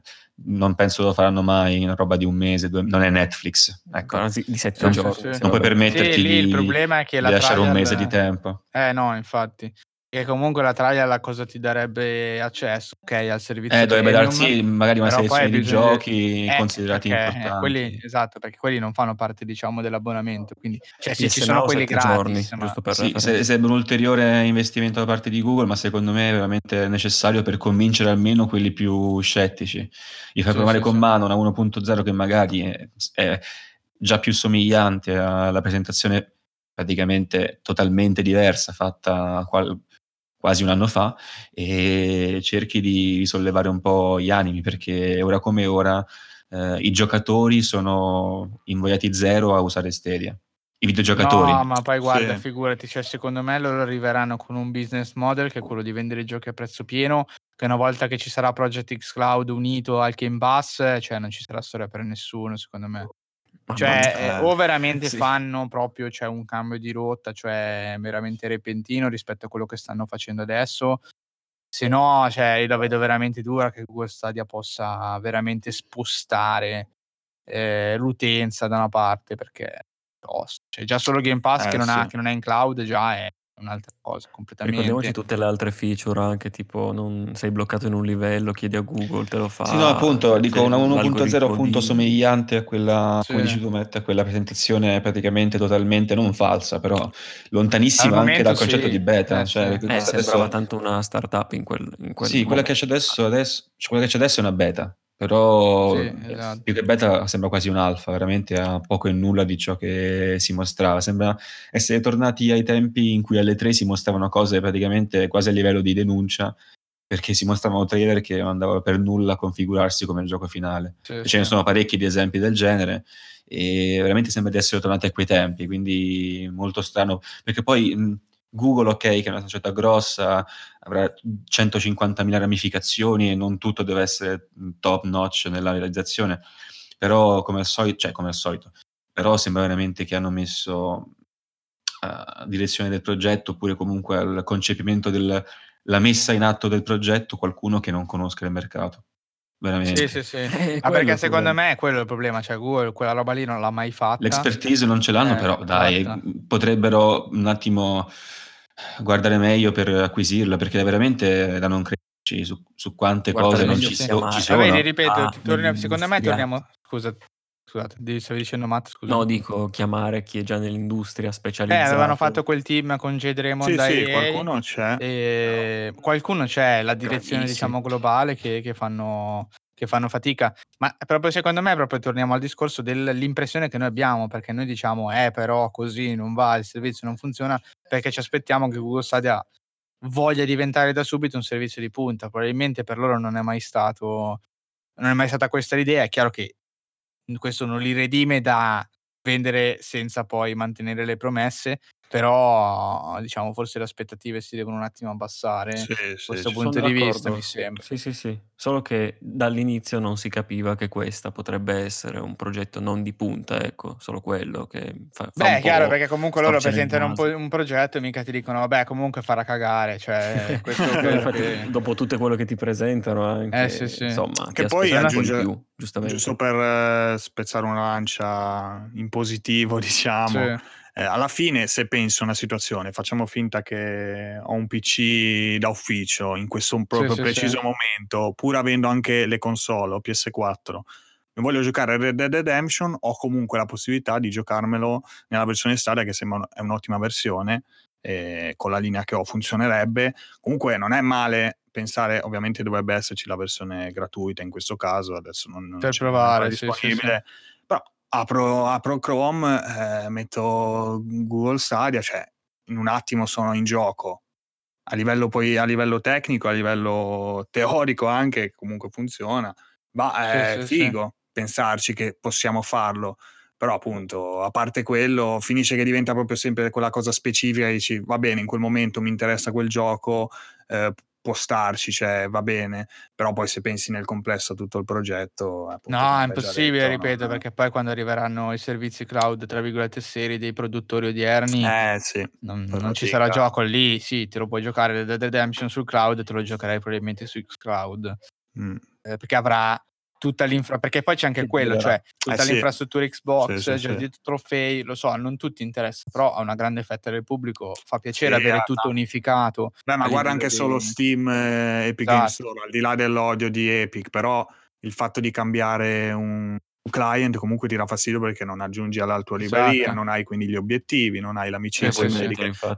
non penso lo faranno mai una roba di un mese, due, non è Netflix. Ecco. Di sette non, giorni. Non puoi permetterti sì, di, il problema è che di lasciare trial... un mese di tempo. Eh no, infatti. Che comunque la trial a cosa ti darebbe accesso, ok, al servizio Eh, dovrebbe darsi magari una selezione di giochi eh, considerati importanti. Quelli, esatto, perché quelli non fanno parte, diciamo, dell'abbonamento, quindi cioè, sì, ci sono quelli gratis, giorni, ma... per sì, se, serve un ulteriore investimento da parte di Google, ma secondo me è veramente necessario per convincere almeno quelli più scettici. Gli fai sì, provare sì, con mano una 1.0 che magari è, è già più somigliante alla presentazione praticamente totalmente diversa fatta qual- quasi un anno fa e cerchi di risollevare un po' gli animi perché ora come ora eh, i giocatori sono invogliati zero a usare Stadia. I videogiocatori. No, ma poi guarda, sì. figurati, cioè, secondo me loro arriveranno con un business model che è quello di vendere i giochi a prezzo pieno, che una volta che ci sarà Project X Cloud unito al Game Pass, cioè non ci sarà storia per nessuno, secondo me. Cioè, eh, o veramente sì. fanno proprio cioè, un cambio di rotta, cioè veramente repentino rispetto a quello che stanno facendo adesso, se no, cioè, io la vedo veramente dura che Google Stadia possa veramente spostare eh, l'utenza da una parte perché cioè, già solo Game Pass eh, che, non sì. ha, che non è in cloud già è un'altra cosa completamente. Ricordiamoci tutte le altre feature anche, tipo non sei bloccato in un livello, chiedi a Google, te lo fa. Sì, no, appunto, dico una 1.0 appunto di... somigliante a quella, sì. come dici tu Matt, a quella presentazione praticamente totalmente non falsa, però lontanissima anche dal concetto sì. di beta. Eh, cioè, eh, sembrava tanto una startup in quel, in quel Sì, quella che c'è adesso, adesso, quella che c'è adesso è una beta. Però sì, esatto. più che beta sembra quasi un alfa, veramente ha poco e nulla di ciò che si mostrava. Sembra essere tornati ai tempi in cui alle 3 si mostravano cose praticamente quasi a livello di denuncia, perché si mostravano trailer che non andavano per nulla a configurarsi come il gioco finale. Sì, Ce ne sono parecchi di esempi del genere e veramente sembra di essere tornati a quei tempi, quindi molto strano, perché poi Google, ok, che è una società grossa, avrà 150.000 ramificazioni e non tutto deve essere top notch nella realizzazione, però come al solito, cioè come al solito, però sembra veramente che hanno messo a direzione del progetto oppure comunque al concepimento della messa in atto del progetto qualcuno che non conosca il mercato. Veramente. Sì, sì, sì. Eh, Ma perché secondo me è quello il problema, cioè Google quella roba lì non l'ha mai fatta. L'expertise non ce l'hanno, eh, però dai, fatta. potrebbero un attimo guardare meglio per acquisirla, perché è veramente da non crederci su, su quante Guarda cose non ci, so, ci sono. Vedi, ripeto, ah, torniamo, secondo me torniamo... Scusa, scusate, stavi dicendo Matt, scusa. No, dico chiamare chi è già nell'industria specializzata. Eh, avevano fatto quel team con Jade Raymond sì, sì, qualcuno c'è. E... Qualcuno c'è, la direzione diciamo globale che, che fanno che fanno fatica. Ma proprio secondo me, proprio torniamo al discorso dell'impressione che noi abbiamo, perché noi diciamo, eh, però così non va, il servizio non funziona, perché ci aspettiamo che Google Stadia voglia diventare da subito un servizio di punta. Probabilmente per loro non è mai stato, non è mai stata questa l'idea. È chiaro che questo non li redime da vendere senza poi mantenere le promesse, però diciamo forse le aspettative si devono un attimo abbassare. Sì, da sì, questo punto di vista mi sembra. Sì sì sì. Solo che dall'inizio non si capiva che questa potrebbe essere un progetto non di punta ecco solo quello che fa, fa beh è chiaro perché comunque loro presentano un, po- un, progetto e mica ti dicono vabbè comunque farà cagare cioè questo Infatti, che... dopo tutto quello che ti presentano anche eh, sì, sì. insomma che poi aggiunge più, giustamente. giusto per uh, spezzare una lancia in positivo diciamo. Sì eh, alla fine, se penso a una situazione, facciamo finta che ho un PC da ufficio in questo proprio sì, preciso sì, momento, pur avendo anche le console o PS4, e voglio giocare a Red Dead Redemption, ho comunque la possibilità di giocarmelo nella versione stadia, che sembra è un'ottima versione, e con la linea che ho funzionerebbe. Comunque non è male pensare, ovviamente dovrebbe esserci la versione gratuita in questo caso, adesso non, non per provare, disponibile. Sì, però apro, apro Chrome, eh, metto Google Stadia, cioè in un attimo sono in gioco. A livello, poi, a livello tecnico, a livello teorico anche, comunque funziona. Ma è sì, sì, figo sì. pensarci che possiamo farlo. Però appunto, a parte quello, finisce che diventa proprio sempre quella cosa specifica dici, va bene, in quel momento mi interessa quel gioco, eh, può starci, cioè va bene, però poi se pensi nel complesso a tutto il progetto... Appunto, no, è impossibile, detto, ripeto, no? perché poi quando arriveranno i servizi cloud, tra virgolette, seri dei produttori odierni, eh, sì, non, non ci sarà gioco lì, sì, te lo puoi giocare Dead Redemption sul cloud, te lo giocherai probabilmente su Xcloud, mm. eh, perché avrà tutta l'infra perché poi c'è anche quello, cioè tutta eh, sì. Xbox, sì, sì, sì. trofei, lo so, non tutti interessa, però a una grande fetta del pubblico fa piacere sì, avere ah, tutto unificato. Beh, ma guarda anche di... solo Steam e Epic esatto. Games Store, al di là dell'odio di Epic, però il fatto di cambiare un, client comunque ti dà fastidio perché non aggiungi alla tua libreria, esatto. non hai quindi gli obiettivi, non hai l'amicizia, sì,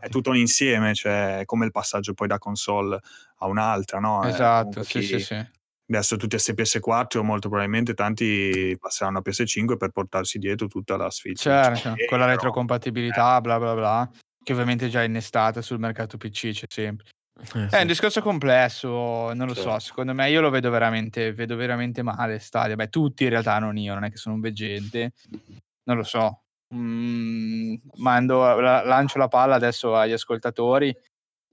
è tutto un insieme, cioè come il passaggio poi da console a un'altra, no? Esatto, sì, chi... sì, sì adesso tutti a PS4 molto probabilmente tanti passeranno a PS5 per portarsi dietro tutta la Switch. Certo, con la retrocompatibilità, eh. bla bla bla, che ovviamente è già innestata sul mercato PC, c'è sempre. Eh, sì. È un discorso complesso, non lo so, secondo me io lo vedo veramente, vedo veramente male Stadia. Beh, tutti in realtà, non io, non è che sono un veggente, non lo so. Mm, mando, la, lancio la palla adesso agli ascoltatori,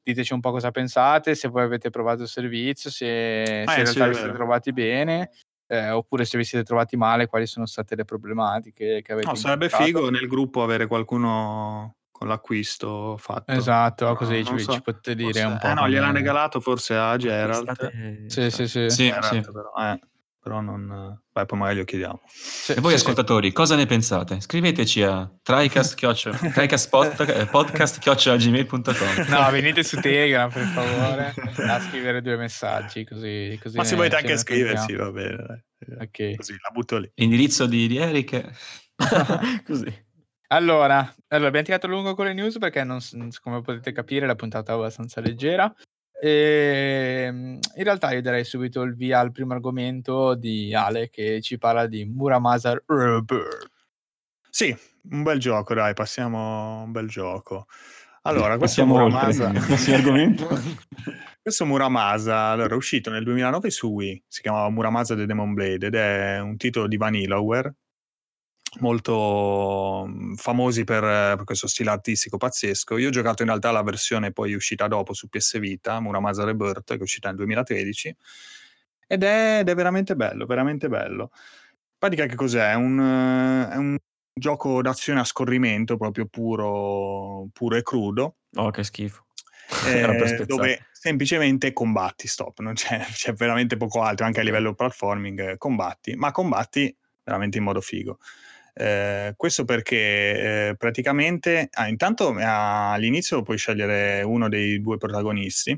diteci un po' cosa pensate, se voi avete provato il servizio, se, ah, se in realtà vi siete trovati bene. Eh, oppure se vi siete trovati male, quali sono state le problematiche che avete No, sarebbe figo nel gruppo avere qualcuno con l'acquisto fatto. Esatto, così ci, so. ci, potete dire forse, un po'. Eh no, gliel'ha regalato forse a Gerald. State... Sì, sì, sì. sì, Gerald, sì. Però, eh, però non... Beh, poi magari lo chiediamo. Sì, e voi sì, ascoltatori, cosa ne pensate? Scriveteci a tricast.podcast.gmail.com No, venite su Telegram per favore a scrivere due messaggi così, così Ma se volete anche scriverci va bene. Ok. Così la butto lì. Indirizzo di, di Eric. così. Allora, allora, abbiamo tirato lungo con le news perché, non, come potete capire, la puntata è abbastanza leggera. E, ehm, in realtà io darei subito il via al primo argomento di Ale che ci parla di Muramasa Rebirth. Sì, un bel gioco, dai, passiamo a un bel gioco. Allora, questo Muramasa... Questo argomento? questo Muramasa allora, è uscito nel 2009 su Wii, si chiamava Muramasa The Demon Blade ed è un titolo di Vanillaware molto mhmm, famosi per, per, questo stile artistico pazzesco. Io ho giocato in realtà la versione poi uscita dopo su PS Vita, Muramasa Rebirth, che è uscita nel 2013, ed è, ed è veramente bello, veramente bello. In pratica che cos'è? È un, è un gioco d'azione a scorrimento, proprio puro, puro e crudo. Oh, che schifo. Eh, dove semplicemente combatti, stop, non c'è, c'è veramente poco altro, anche a livello platforming combatti, ma combatti veramente in modo figo. Eh, questo perché eh, praticamente ah, intanto ah, all'inizio puoi scegliere uno dei due protagonisti,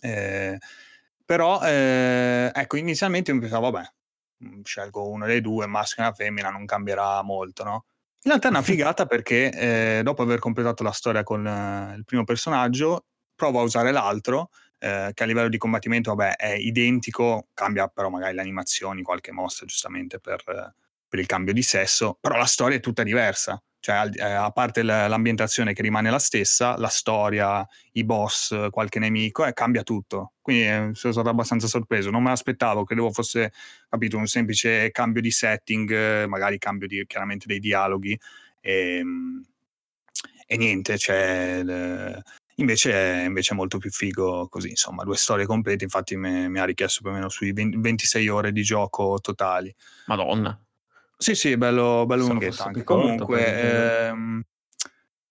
eh, però eh, ecco inizialmente mi pensavo vabbè mm, scelgo uno dei due, maschio e una femmina, non cambierà molto, no? In realtà è una figata perché eh, dopo aver completato la storia con eh, il primo personaggio, provo a usare l'altro, eh, che a livello di combattimento vabbè, è identico, cambia però magari le animazioni, qualche mossa giustamente per, per il cambio di sesso, però la storia è tutta diversa. Cioè, eh, a parte l'ambientazione che rimane la stessa, la storia, i boss, qualche nemico, eh, cambia tutto. Quindi eh, sono stato abbastanza sorpreso. Non me l'aspettavo, credevo fosse, capito, un semplice cambio di setting, magari cambio di, chiaramente dei dialoghi. E, ehm, e niente, cioè, invece, invece, è molto più figo così, insomma, due storie complete. Infatti mi, mi ha richiesto più o meno sui 20, 26 ore di gioco totali. Madonna. Sì, sì, bello, bello lunghetto anche. Comunque, ehm,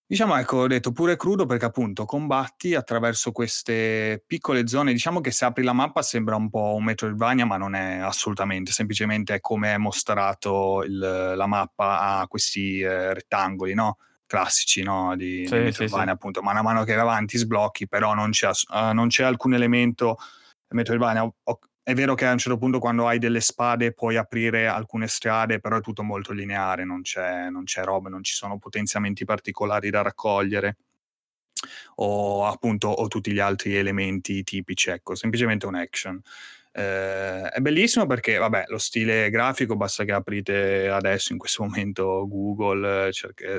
diciamo, ecco, ho detto pure crudo perché appunto combatti attraverso queste piccole zone. Diciamo che se apri la mappa sembra un po' un Metroidvania, ma non è assolutamente, semplicemente è come è mostrato il, la mappa a questi eh, rettangoli, no? Classici, no? Di, sì, di Metroidvania, sì, appunto. Mano a mano che vai avanti sblocchi, però non c'è, uh, non c'è alcun elemento Metroidvania. Ho, è vero che a un certo punto quando hai delle spade puoi aprire alcune strade, però è tutto molto lineare, non c'è, non c'è roba, non ci sono potenziamenti particolari da raccogliere o appunto o tutti gli altri elementi tipici, ecco, semplicemente un action. Eh, è bellissimo perché, vabbè, lo stile grafico basta che aprite adesso in questo momento Google, cerca,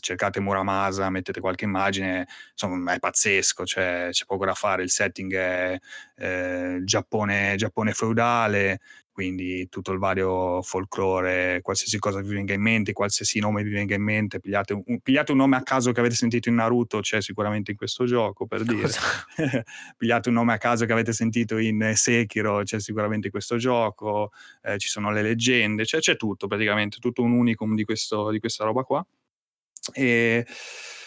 cercate Muramasa, mettete qualche immagine, insomma è pazzesco, cioè, c'è poco da fare, il setting è eh, Giappone, Giappone feudale, quindi tutto il vario folklore, qualsiasi cosa vi venga in mente, qualsiasi nome vi venga in mente, pigliate un, pigliate un nome a caso che avete sentito in Naruto, c'è sicuramente in questo gioco, per dire. pigliate un nome a caso che avete sentito in Sekiro, c'è sicuramente in questo gioco, eh, ci sono le leggende, cioè, c'è tutto praticamente, tutto un unicum di, questo, di questa roba qua. E,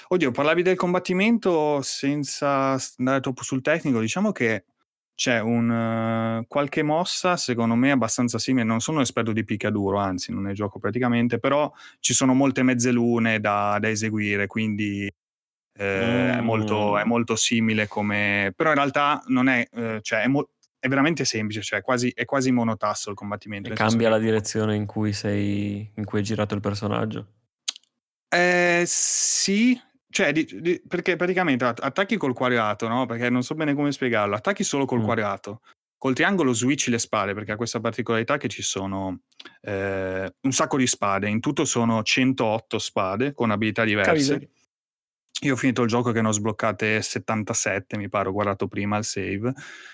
oddio, parlavi del combattimento senza andare troppo sul tecnico, diciamo che c'è un, uh, qualche mossa, secondo me, abbastanza simile. Non sono esperto di picchiaduro, anzi, non ne gioco praticamente, però ci sono molte mezze lune da, da eseguire, quindi eh, mm. è, molto, è, mm. molto, simile come... Però in realtà non è... Eh, cioè è, mo- è, veramente semplice, cioè è quasi, è quasi monotasso il combattimento. E cambia la direzione in cui sei... in cui è girato il personaggio? Eh, sì, cioè, di, di, perché praticamente attacchi col quadrato, no? Perché non so bene come spiegarlo. Attacchi solo col mm. quadrato. Col triangolo switchi le spade perché ha questa particolarità che ci sono eh, un sacco di spade. In tutto sono 108 spade con abilità diverse. Capito. io ho finito il gioco che ne ho sbloccate 77, mi pare, ho guardato prima il save.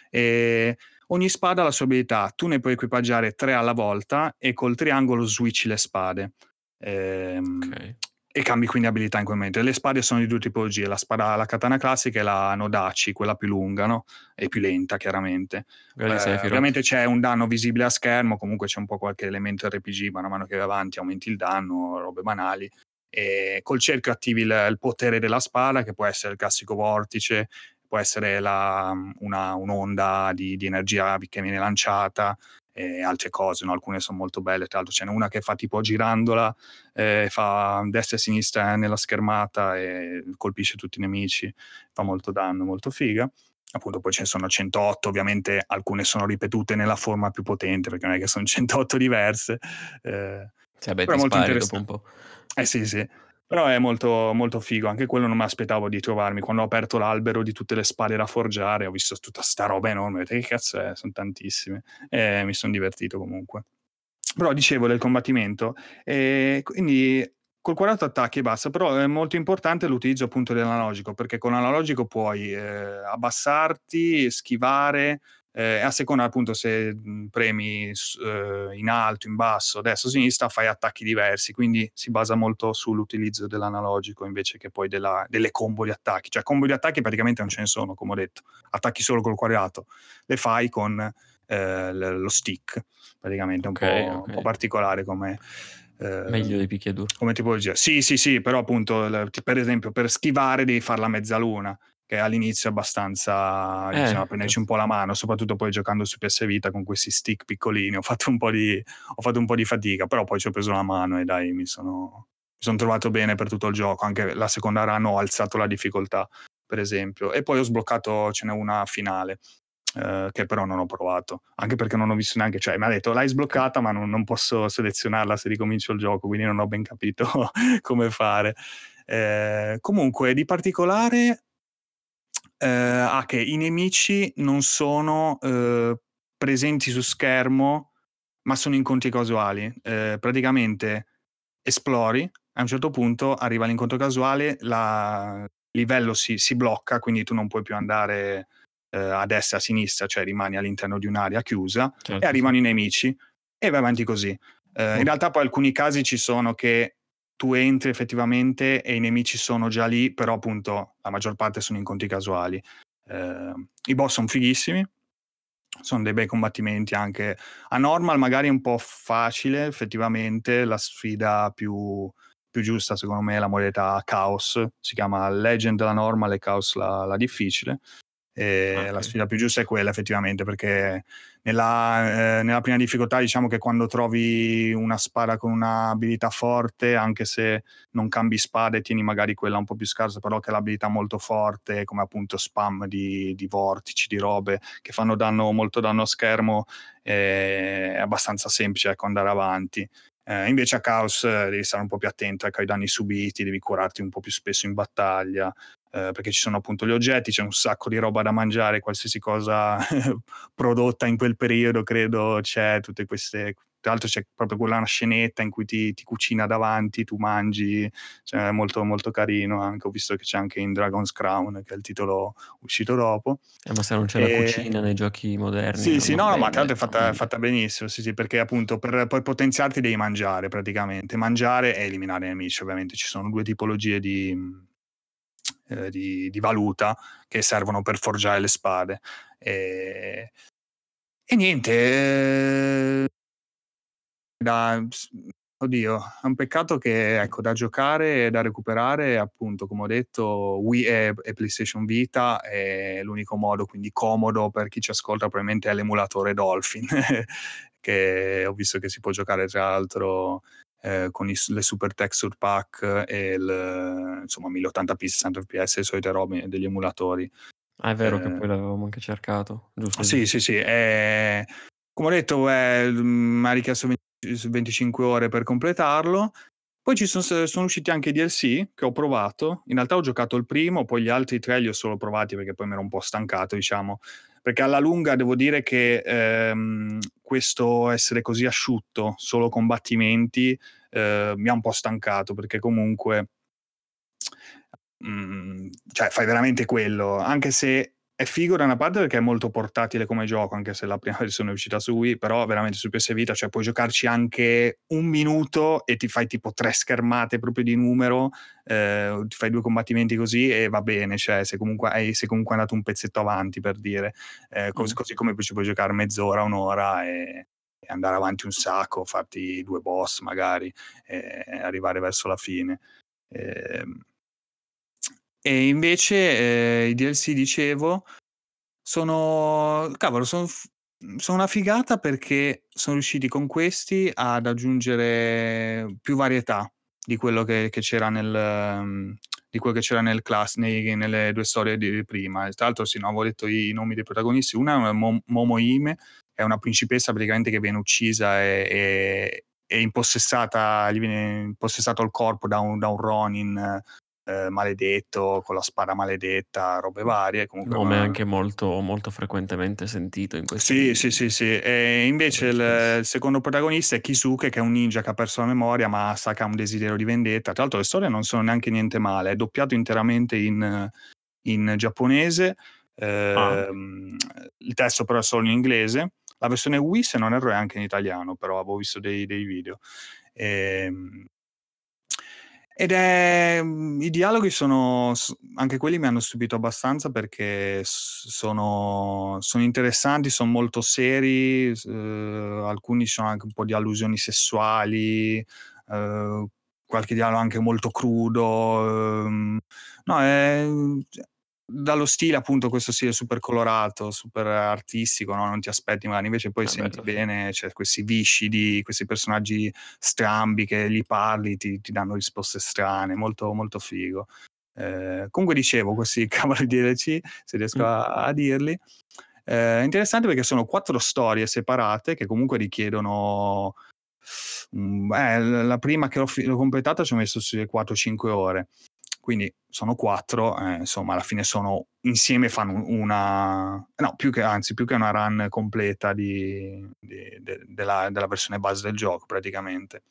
E ogni spada ha la sua abilità, tu ne puoi equipaggiare tre alla volta e col triangolo switchi le spade. Ehm, okay. E cambi quindi abilità in quel momento. Le spade sono di due tipologie, la spada, la katana classica e la Nodachi, quella più lunga, no? E più lenta, chiaramente. Eh, ovviamente c'è un danno visibile a schermo, comunque c'è un po' qualche elemento RPG, man mano che vai avanti aumenti il danno, robe banali e col cerchio attivi il, il, potere della spada, che può essere il classico vortice, può essere la, una, un'onda di, di, energia che viene lanciata e altre cose, no? alcune sono molto belle, tra l'altro ce n'è una che fa tipo girandola, eh, fa destra e sinistra nella schermata e colpisce tutti i nemici, fa molto danno, molto figa appunto poi ce ne sono 108, ovviamente alcune sono ripetute nella forma più potente perché non è che sono 108 diverse. Eh, cioè, beh, però molto interessante. Eh sì, sì. Però è molto, molto figo, anche quello non mi aspettavo di trovarmi. Quando ho aperto l'albero di tutte le spade da forgiare, ho visto tutta sta roba enorme, che cazzo è? Sono tantissime. E mi sono divertito comunque. Però dicevo del combattimento, e quindi col 40 attacchi e basta, però è molto importante l'utilizzo appunto dell'analogico, perché con l'analogico puoi eh, abbassarti, schivare, eh, a seconda appunto se mhmm, premi eh, in alto, in basso, destra o sinistra, fai attacchi diversi, quindi si basa molto sull'utilizzo dell'analogico invece che poi della, delle combo di attacchi, cioè combo di attacchi praticamente non ce ne sono, come ho detto, attacchi solo col quadrato, le fai con eh, lo stick, praticamente okay, un, po', okay. un po' particolare come... Eh, Meglio dei picchiaduro. Come tipologia. Sì, sì, sì, però appunto, per esempio, per schivare devi fare la mezzaluna che all'inizio è abbastanza eh, bisogna prenderci un po' la mano, soprattutto poi giocando su PS Vita con questi stick piccolini, ho fatto un po' di, fatto un po di fatica, però poi ci ho preso la mano e dai, mi sono, mi sono trovato bene per tutto il gioco, anche la seconda run ho alzato la difficoltà, per esempio, e poi ho sbloccato, ce n'è una finale, Uh, che però non ho provato, anche perché non ho visto neanche, cioè mi ha detto l'hai sbloccata ma non, non posso selezionarla se ricomincio il gioco, quindi non ho ben capito come fare. Eh, comunque di particolare eh, ha che i nemici non sono eh, presenti su schermo, ma sono incontri casuali. Eh, praticamente esplori, a un certo punto arriva l'incontro casuale, il livello si, si, blocca, quindi tu non puoi più andare eh, a destra, a sinistra, cioè rimani all'interno di un'area chiusa certo, e arrivano i nemici e vai avanti così. Uh, in realtà poi alcuni casi ci sono che tu entri effettivamente e i nemici sono già lì, però appunto la maggior parte sono incontri casuali. Eh, I boss sono fighissimi, sono dei bei combattimenti anche a normal, magari un po' facile effettivamente, la sfida più, più giusta secondo me è la modalità Chaos, si chiama Legend la normal e Chaos la, la difficile. E okay. La sfida più giusta è quella effettivamente perché nella, eh, nella, prima difficoltà diciamo che quando trovi una spada con un'abilità forte, anche se non cambi spade, tieni magari quella un po' più scarsa, però che è l'abilità molto forte, come appunto spam di, di vortici, di robe che fanno danno, molto danno a schermo, eh, è abbastanza semplice ecco, andare avanti. Eh, invece a Chaos eh, devi stare un po' più attento ecco, ai danni subiti, devi curarti un po' più spesso in battaglia, eh, perché ci sono appunto gli oggetti, c'è un sacco di roba da mangiare, qualsiasi cosa prodotta in quel periodo, credo c'è tutte queste... Tra l'altro c'è proprio quella una scenetta in cui ti, ti cucina davanti, tu mangi, cioè, è molto, molto carino anche, ho visto che c'è anche in Dragon's Crown, che è il titolo uscito dopo. Eh, ma se non c'è e... la cucina nei giochi moderni... Sì, sì, no, ma tra l'altro è fatta, è fatta, benissimo, sì, sì, perché appunto per poi potenziarti devi mangiare praticamente, mangiare e eliminare i nemici, ovviamente ci sono due tipologie di eh, di, di, valuta che servono per forgiare le spade. E, e niente, eh, da, oddio, è un peccato che ecco, da giocare e da recuperare, appunto, come ho detto, Wii e, e PlayStation Vita è l'unico modo, quindi comodo per chi ci ascolta, probabilmente è l'emulatore Dolphin, che ho visto che si può giocare tra l'altro eh, con i, le super texture pack e il insomma 1080p 60 fps le solite robe degli emulatori ah, è vero eh, che poi l'avevamo anche cercato giusto? sì sì sì è, come ho detto mi ha richiesto 20, 25 ore per completarlo poi ci sono, sono, usciti anche i DLC che ho provato. In realtà ho giocato il primo, poi gli altri tre li ho solo provati perché poi mi ero un po' stancato, diciamo. Perché alla lunga devo dire che ehm, questo essere così asciutto, solo combattimenti, eh, mi ha un po' stancato perché comunque mm, cioè fai veramente quello, anche se è figo da una parte perché è molto portatile come gioco, anche se la prima versione è uscita su Wii, però veramente su PS Vita, cioè puoi giocarci anche un minuto e ti fai tipo tre schermate proprio di numero, eh, ti fai due combattimenti così e va bene, cioè sei comunque, hai, sei comunque andato un pezzetto avanti per dire, eh, così, mm. così, come ci puoi giocare mezz'ora, un'ora e, e, andare avanti un sacco, farti due boss magari e arrivare verso la fine. Eh, e invece eh, i DLC, dicevo, sono... Cavolo, sono, sono una figata perché sono riusciti con questi ad aggiungere più varietà di quello che, che c'era nel... di quello che c'era nel class, nei, nelle due storie di prima. Tra l'altro, sì, no, avevo detto i nomi dei protagonisti. Una è Momo Ime, è una principessa praticamente che viene uccisa e, e, e impossessata, gli viene impossessato il corpo da un, da un Ronin eh, maledetto, con la spada maledetta, robe varie. Comunque Nome una... anche molto, molto frequentemente sentito in questi Sì, sì, sì, sì. E invece il, il, secondo protagonista è Kisuke, che è un ninja che ha perso la memoria, ma sa che ha un desiderio di vendetta. Tra l'altro le storie non sono neanche niente male, è doppiato interamente in, in giapponese, eh, ah. il testo però è solo in inglese. La versione Wii, se non erro, è anche in italiano, però avevo visto dei, dei video. E, ehm, ed è mhmm, i dialoghi sono anche quelli mi hanno stupito abbastanza perché sono sono interessanti, son molto seri, uhm, alcuni sono anche un po' di allusioni sessuali, uhm, qualche dialogo anche molto crudo, uhm, no, è dallo stile appunto questo stile super colorato, super artistico, no? non ti aspetti magari, invece poi ah, senti bello. bene, c'è cioè, questi viscidi, questi personaggi strambi che gli parli, ti, ti danno risposte strane, molto, molto figo. Eh, comunque dicevo, questi cavoli di DLC, se riesco mm. a, a, dirli, eh, è interessante perché sono quattro storie separate che comunque richiedono... Mm, eh, la prima che ho, l'ho completata ci ho messo sulle 4-5 ore quindi sono quattro, eh, insomma alla fine sono insieme fanno una, no più che, anzi più che una run completa di, di, de, della, della, versione base del gioco praticamente.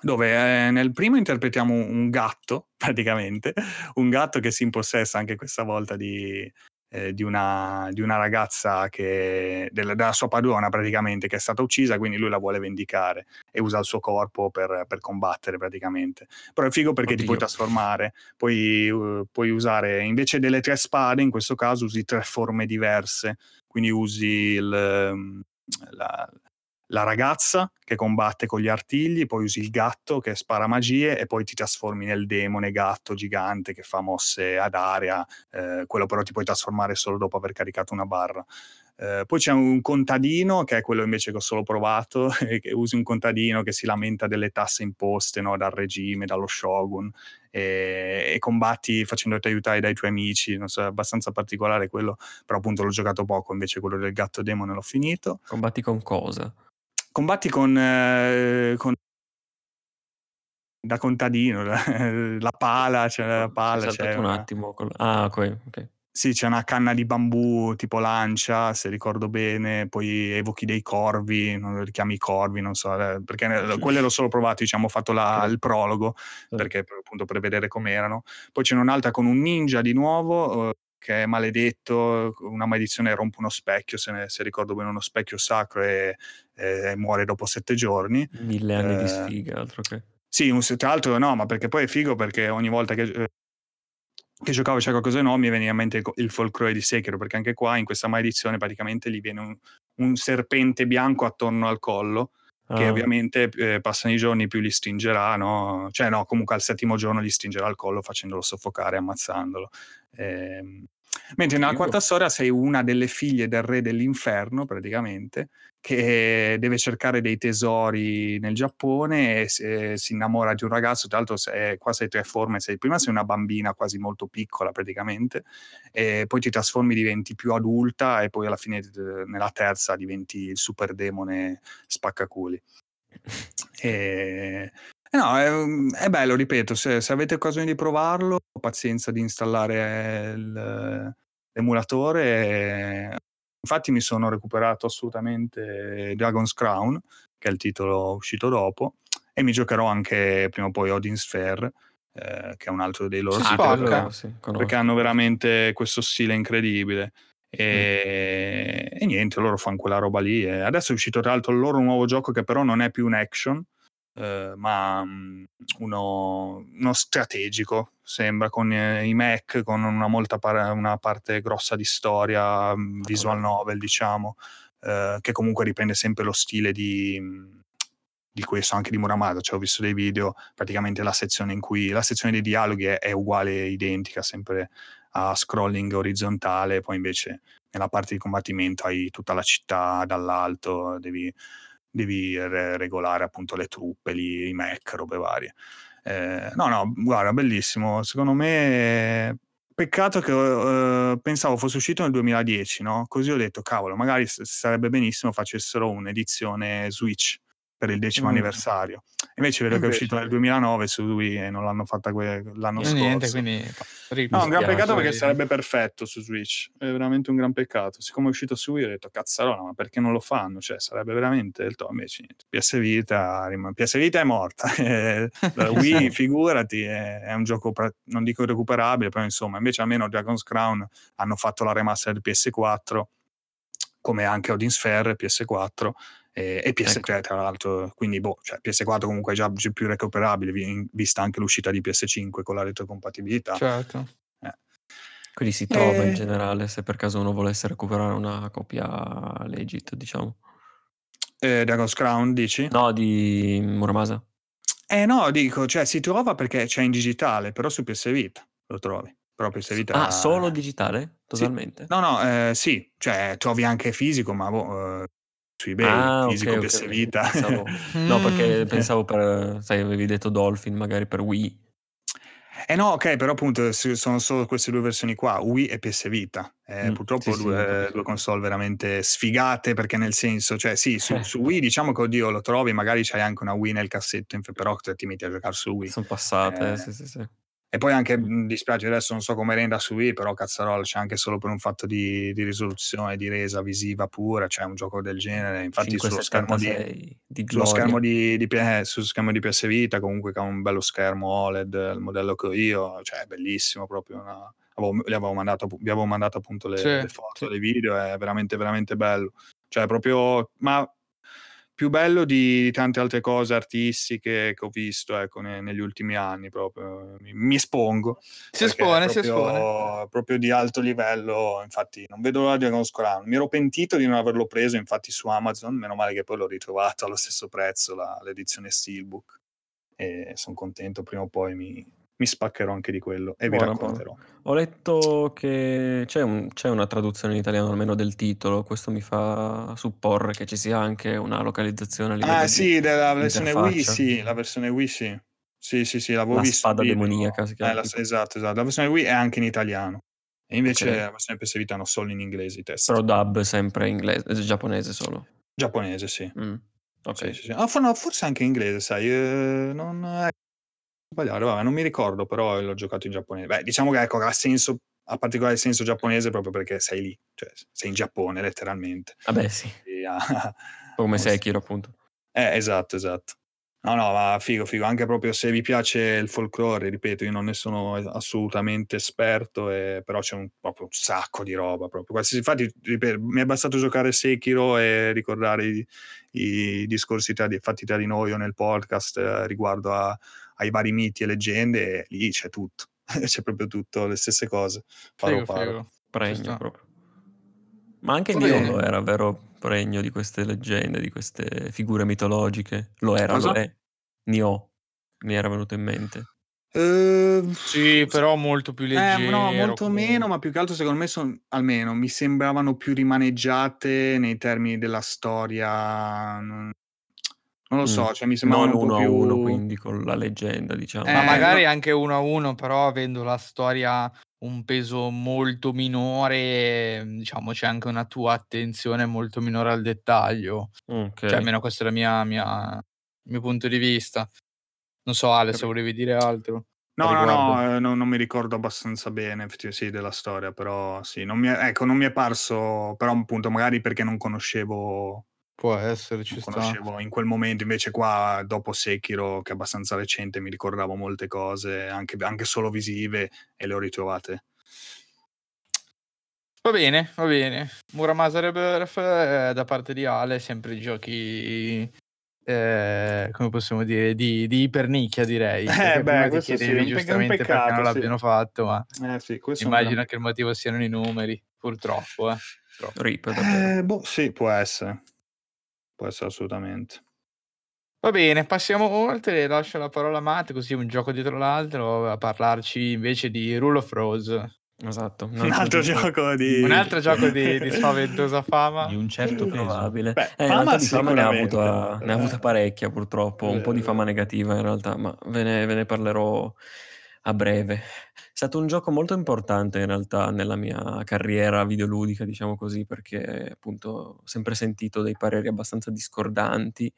Dove eh, nel primo interpretiamo un gatto, praticamente, un gatto che si impossessa anche questa volta di, eh, di, una, di, una, ragazza che, del, della sua padrona praticamente che è stata uccisa, quindi lui la vuole vendicare e usa il suo corpo per, per combattere praticamente. Però è figo perché Oddio. ti puoi trasformare, puoi, uh, puoi usare invece delle tre spade, in questo caso usi tre forme diverse, quindi usi il, mm, la, la ragazza che combatte con gli artigli, poi usi il gatto che spara magie e poi ti trasformi nel demone gatto gigante che fa mosse ad area, eh, quello però ti puoi trasformare solo dopo aver caricato una barra. Eh, poi c'è un contadino, che è quello invece che ho solo provato, che usi un contadino che si lamenta delle tasse imposte no, dal regime, dallo shogun, e, e combatti facendoti aiutare dai tuoi amici. Non so, è abbastanza particolare quello, però appunto l'ho giocato poco, invece quello del gatto demone l'ho finito. Combatti con cosa? Combatti con, eh, con da contadino, la, la pala, c'è la pala. C'è un attimo. Ah, ok, ok. Sì, c'è una canna di bambù tipo lancia, se ricordo bene, poi evochi dei corvi, non richiami i corvi, non so, eh, perché sì. quelle l'ho solo provato, diciamo, ho fatto la, okay. il prologo, sì. perché appunto per vedere com'erano. Poi c'è un'altra con un ninja di nuovo, eh, che è maledetto, una maledizione rompe uno specchio, se, ne, se ricordo bene uno specchio sacro e, e, muore dopo sette giorni. Mille anni eh, di sfiga, altro che. Sì, un, tra l'altro no, ma perché poi è figo perché ogni volta che, eh, che giocavo c'è qualcosa di nuovo mi veniva in mente il, il folklore di Sekiro, perché anche qua in questa maledizione praticamente gli viene un, un serpente bianco attorno al collo, che ah. ovviamente eh, passano i giorni più li stringerà, no? Cioè no, comunque al settimo giorno gli stringerà il collo facendolo soffocare, ammazzandolo. Eh, Mentre nella quarta storia sei una delle figlie del re dell'inferno, praticamente, che deve cercare dei tesori nel Giappone e si, si innamora di un ragazzo, tra l'altro sei, qua sei tre forme, sei, prima sei una bambina quasi molto piccola praticamente, e poi ti trasformi, diventi più adulta e poi alla fine nella terza diventi il super demone spaccaculi. E, eh no, è, è bello, ripeto, se, se, avete occasione di provarlo, pazienza di installare il, l'emulatore. Infatti mi sono recuperato assolutamente Dragon's Crown, che è il titolo uscito dopo, e mi giocherò anche prima o poi Odin Sphere, eh, che è un altro dei loro Ci siti, spacca. Sì, perché hanno veramente questo stile incredibile. Mm. E, e niente, loro fanno quella roba lì. E adesso è uscito tra l'altro il loro nuovo gioco che però non è più un action, eh, ma mm, uno, uno strategico, sembra, con eh, i mech, con una, molta par- una parte grossa di storia, mm, visual novel, diciamo, eh, che comunque riprende sempre lo stile di, mm, di questo, anche di Muramasa. Cioè, ho visto dei video, praticamente la sezione in cui la sezione dei dialoghi è, è uguale, identica, sempre a scrolling orizzontale, poi invece nella parte di combattimento hai tutta la città dall'alto, devi, devi re- regolare appunto le truppe, lì, i mech, robe varie. Eh, no, no, guarda, bellissimo. Secondo me, peccato che uh, pensavo fosse uscito nel 2010, no? Così ho detto, cavolo, magari s- sarebbe benissimo facessero un'edizione Switch per il decimo mm. anniversario. Invece vedo che è uscito nel 2009 su Wii e non l'hanno fatta que- l'anno scorso. Niente, quindi... No, un gran peccato perché sarebbe perfetto su Switch. È veramente un gran peccato. Siccome è uscito su Wii ho detto, cazzarola, ma perché non lo fanno? Cioè, sarebbe veramente il top. Invece niente. PS Vita, PS Vita è morta. La Wii, figurati, è, è, un gioco, pra- non dico recuperabile, però insomma, invece almeno Dragon's Crown hanno fatto la remaster del PS4, come anche Odin Sphere PS4 e, e PS3 ecco. tra l'altro, quindi boh, cioè PS4 comunque è già più recuperabile vista anche l'uscita di PS5 con la retrocompatibilità. Certo. Eh. Quindi si trova e... in generale se per caso uno volesse recuperare una copia legit, diciamo. Eh, Dragon's Crown dici? No, di Muramasa. Eh no, dico, cioè si trova perché c'è in digitale, però su PS Vita lo trovi. Però PS Vita... Ah, solo digitale? Totalmente? Sì. No, no, eh, sì, cioè trovi anche fisico, ma boh, eh, su eBay, ah, fisico okay, okay. Vita. Pensavo... no, perché pensavo per, sai, avevi detto Dolphin magari per Wii. Eh no, ok, però appunto sono solo queste due versioni qua, Wii e PS Vita. Eh, mm, purtroppo sì, due, sì, due, console veramente sfigate perché nel senso, cioè sì, su, su, Wii diciamo che oddio lo trovi, magari c'hai anche una Wii nel cassetto, però ti metti a giocare su Wii. Sono passate, eh, sì, sì, sì. E poi anche, mi dispiace adesso, non so come renda su Wii, però cazzarola c'è anche solo per un fatto di, di risoluzione, di resa visiva pura, c'è cioè un gioco del genere. Infatti sullo schermo di, di sullo schermo di, di, eh, sullo schermo di PS Vita, comunque che ha un bello schermo OLED, il modello che ho io, cioè è bellissimo proprio. Una, avevo, gli avevo mandato, vi avevo mandato appunto le, sì, le foto, sì. le video, è veramente, veramente bello. Cioè proprio, ma più bello di, di, tante altre cose artistiche che ho visto ecco, ne, negli ultimi anni proprio mi, mi espongo si espone proprio, si espone. proprio di alto livello infatti non vedo l'ora di conoscere mi ero pentito di non averlo preso infatti su Amazon meno male che poi l'ho ritrovato allo stesso prezzo la, l'edizione Steelbook. E sono contento prima o poi mi, mi spaccherò anche di quello e buona, vi racconterò. Buona. Ho letto che c'è, un, c'è, una traduzione in italiano almeno del titolo, questo mi fa supporre che ci sia anche una localizzazione a Ah sì, della versione Wii sì, la versione Wii sì. Sì, sì, sì, l'avevo la visto. spada demoniaca si chiama. Eh, la, esatto, esatto. La versione Wii è anche in italiano. E invece okay. la versione PS Vita hanno solo in inglese i test. Però dub sempre in inglese, giapponese solo. Giapponese, sì. Mm. Ok. Sì, sì, sì. No, forse anche in inglese, sai, eh, non sbagliare, vabbè, non mi ricordo, però l'ho giocato in giapponese. Beh, diciamo che ecco, ha senso, ha particolare senso giapponese proprio perché sei lì, cioè sei in Giappone letteralmente. Vabbè, sì. E, ah, Come Sekiro, appunto. Eh, esatto, esatto. No, no, ma figo, figo. Anche proprio se vi piace il folklore, ripeto, io non ne sono assolutamente esperto, e, però c'è un, proprio un sacco di roba. Proprio. Infatti, ripeto, mi è bastato giocare Sekiro e ricordare i, i discorsi tra di, fatti tra di noi o nel podcast eh, riguardo a, ai vari miti e leggende, e lì c'è tutto. c'è proprio tutto, le stesse cose. Paro figo, paro. Figo. Pregno proprio. Ma anche Dio lo era, vero? Pregno di queste leggende, di queste figure mitologiche. Lo era, Cosa? lo è. Nio mi era venuto in mente. Uh, sì, però molto più leggero. Eh, no, molto comunque. meno, ma più che altro secondo me sono, almeno, mi sembravano più rimaneggiate nei termini della storia. Non, non lo so, Mm. cioè mi sembravano Non un uno po' più... a uno, quindi con la leggenda, diciamo. Eh, Ma magari no. anche uno a uno, però avendo la storia un peso molto minore, diciamo c'è anche una tua attenzione molto minore al dettaglio. Ok. Cioè, almeno questo è la mia, mia- il mio punto di vista. Non so, Ale, se volevi dire altro. No, no, no, eh, no, non mi ricordo abbastanza bene, effettivamente, sì, della storia, però sì, non mi è, ecco, non mi è parso, però appunto magari perché non conoscevo Può essere, ci non sta. conoscevo in quel momento, invece qua dopo Sekiro, che è abbastanza recente, mi ricordavo molte cose, anche, anche solo visive, e le ho ritrovate. Va bene, va bene. Muramasa Rebirth eh, da parte di Ale, sempre giochi eh, come possiamo dire, di, di ipernicchia direi. Eh beh, ti chiedevi sì, giustamente peccato, perché non sì. l'abbiano fatto, ma Eh sì, immagino che il motivo siano i numeri, purtroppo. Eh. Purtroppo. Rip. Eh, boh, sì, può essere. Può essere assolutamente. Va bene, passiamo oltre, lascio la parola a Matt, così un gioco dietro l'altro, a parlarci invece di Rule of Rose. Esatto. Un altro gioco di... Un altro gioco di, di spaventosa fama. Di un certo. Probabile. Beh, Eh, fama fama ne ha, avuta, ne ha avuta Eh. parecchia purtroppo, un po' di fama negativa in realtà, ma ve ne, ve ne parlerò a breve. È stato un gioco molto importante in realtà nella mia carriera videoludica, diciamo così, perché appunto ho sempre sentito dei pareri abbastanza discordanti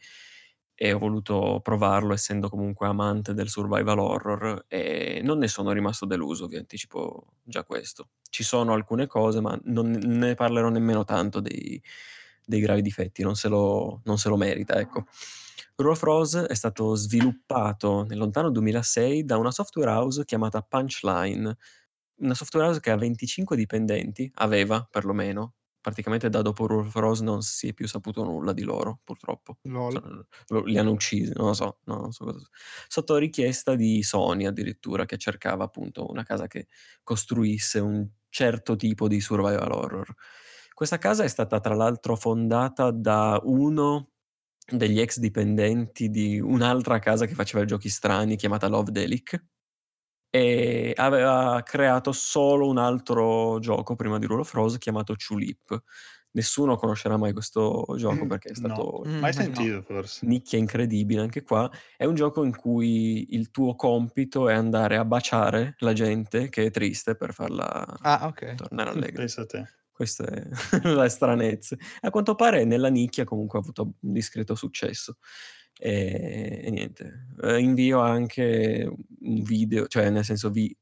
e ho voluto provarlo essendo comunque amante del survival horror e non ne sono rimasto deluso, vi anticipo già questo. Ci sono alcune cose, ma non ne parlerò nemmeno tanto dei, dei gravi difetti, non se lo, non se lo merita, ecco. Rule of Rose è stato sviluppato nel lontano 2006 da una software house chiamata Punchline, una software house che ha 25 dipendenti, aveva perlomeno, praticamente da dopo Rule of Rose non si è più saputo nulla di loro, purtroppo. Lol. Cioè, lo- li hanno uccisi, non lo so, no, non so cosa- sotto richiesta di Sony addirittura, che cercava appunto una casa che costruisse un certo tipo di survival horror. Questa casa è stata tra l'altro fondata da uno degli ex dipendenti di un'altra casa che faceva giochi strani chiamata Love Delic e aveva creato solo un altro gioco prima di Rule of Rose chiamato Chulip. Nessuno conoscerà mai questo gioco perché è stato Mm, Mai no. sentito forse. nicchia incredibile anche qua. È un gioco in cui il tuo compito è andare a baciare la gente che è triste per farla Ah, ok. tornare allegra. Pensa a te. Queste è la stranezza. A quanto pare nella nicchia comunque ha avuto un discreto successo. E, e niente, Eh, invio anche un video, cioè nel senso vi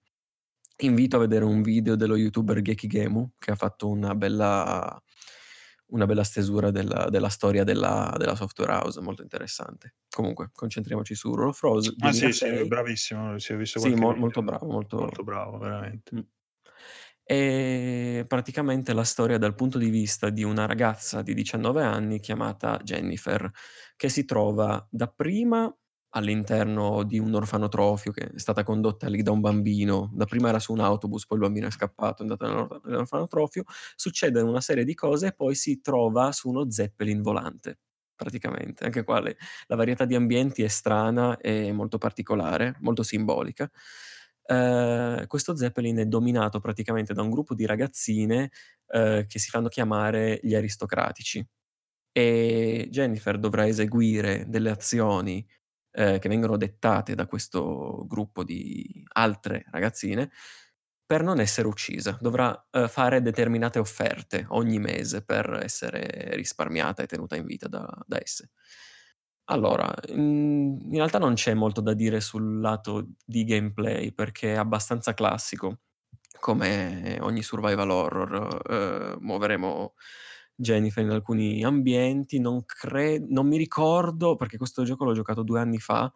invito a vedere un video dello youtuber Gekigemu che ha fatto una bella, una bella stesura della, della storia della, della software house, molto interessante. Comunque, concentriamoci su Rule of Rose. Ah sì, sì, 2006. bravissimo, si è visto Sì, mo- molto bravo, molto, Molto bravo, veramente. Mm. E praticamente la storia dal punto di vista di una ragazza di 19 anni chiamata Jennifer, che si trova dapprima all'interno di un orfanotrofio che è stata condotta lì da un bambino. Dapprima era su un autobus, poi il bambino è scappato, è andato nell'or- nell'orfanotrofio. Succede una serie di cose e poi si trova su uno zeppelin volante. Praticamente, anche qua le- la varietà di ambienti è strana e molto particolare, molto simbolica. Eh, questo Zeppelin è dominato praticamente da un gruppo di ragazzine eh, che si fanno chiamare gli aristocratici e Jennifer dovrà eseguire delle azioni eh, che vengono dettate da questo gruppo di altre ragazzine per non essere uccisa. Dovrà eh, fare determinate offerte ogni mese per essere risparmiata e tenuta in vita da, da esse. Allora, in realtà non c'è molto da dire sul lato di gameplay perché è abbastanza classico. Come ogni survival horror, eh, muoveremo Jennifer in alcuni ambienti. Non, cre- non mi ricordo, perché questo gioco l'ho giocato due anni fa,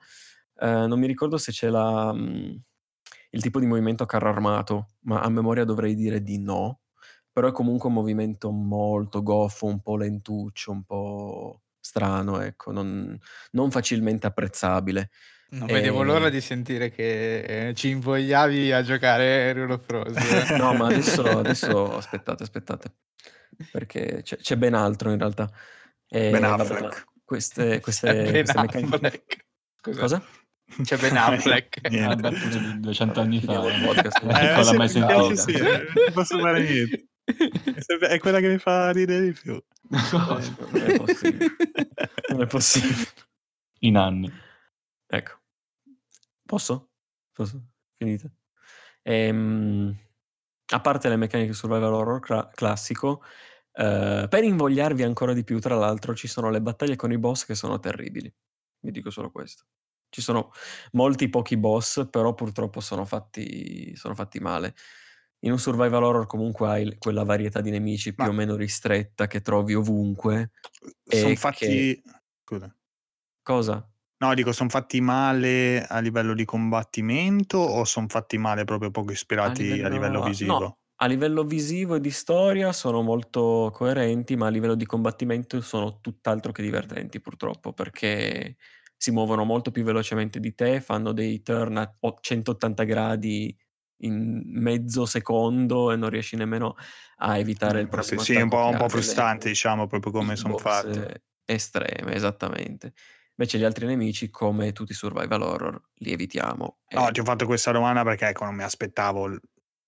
eh, non mi ricordo se c'è la, mm, il tipo di movimento a carro armato, ma a memoria dovrei dire di no. Però è comunque un movimento molto goffo, un po' lentuccio, un po' strano, ecco, non, non facilmente apprezzabile. Non vedevo E- l'ora di sentire che eh, ci invogliavi a giocare Rule of Rose. No, ma adesso, adesso aspettate, aspettate, perché c'è, c'è ben altro in realtà. E, Ben vabbè, Affleck. queste, queste, Ben queste meccaniche... Scusa. Cosa? C'è Ben Affleck. Ah, Niente. battuta di 200 anni fa. Podcast. Non Eh, l'ha mai sentita. sì, eh, non posso fare niente. È quella che mi fa ridere di più. Non è possibile. Non è possibile. In anni. Ecco. Posso? Posso? Finite. Ehm, a parte le meccaniche survival horror cla- classico, eh, per invogliarvi ancora di più, tra l'altro, ci sono le battaglie con i boss che sono terribili. Vi dico solo questo. Ci sono molti pochi boss, però purtroppo sono fatti, sono fatti male. In un survival horror comunque hai quella varietà di nemici più Ma o meno ristretta che trovi ovunque Son fatti che scusa. Cosa? No, dico, son fatti male a livello di combattimento o son fatti male proprio poco ispirati a livello a visivo? no, a livello visivo e di storia sono molto coerenti, ma a livello di combattimento sono tutt'altro che divertenti purtroppo, perché si muovono molto più velocemente di te, fanno dei turn a 180 gradi in mezzo secondo e non riesci nemmeno a evitare il prossimo sì, un po' un po' frustrante diciamo, proprio come son fatti. estreme, esattamente. Invece gli altri nemici, come tutti i survival horror, li evitiamo No, ti ho fatto questa domanda perché, ecco, non mi aspettavo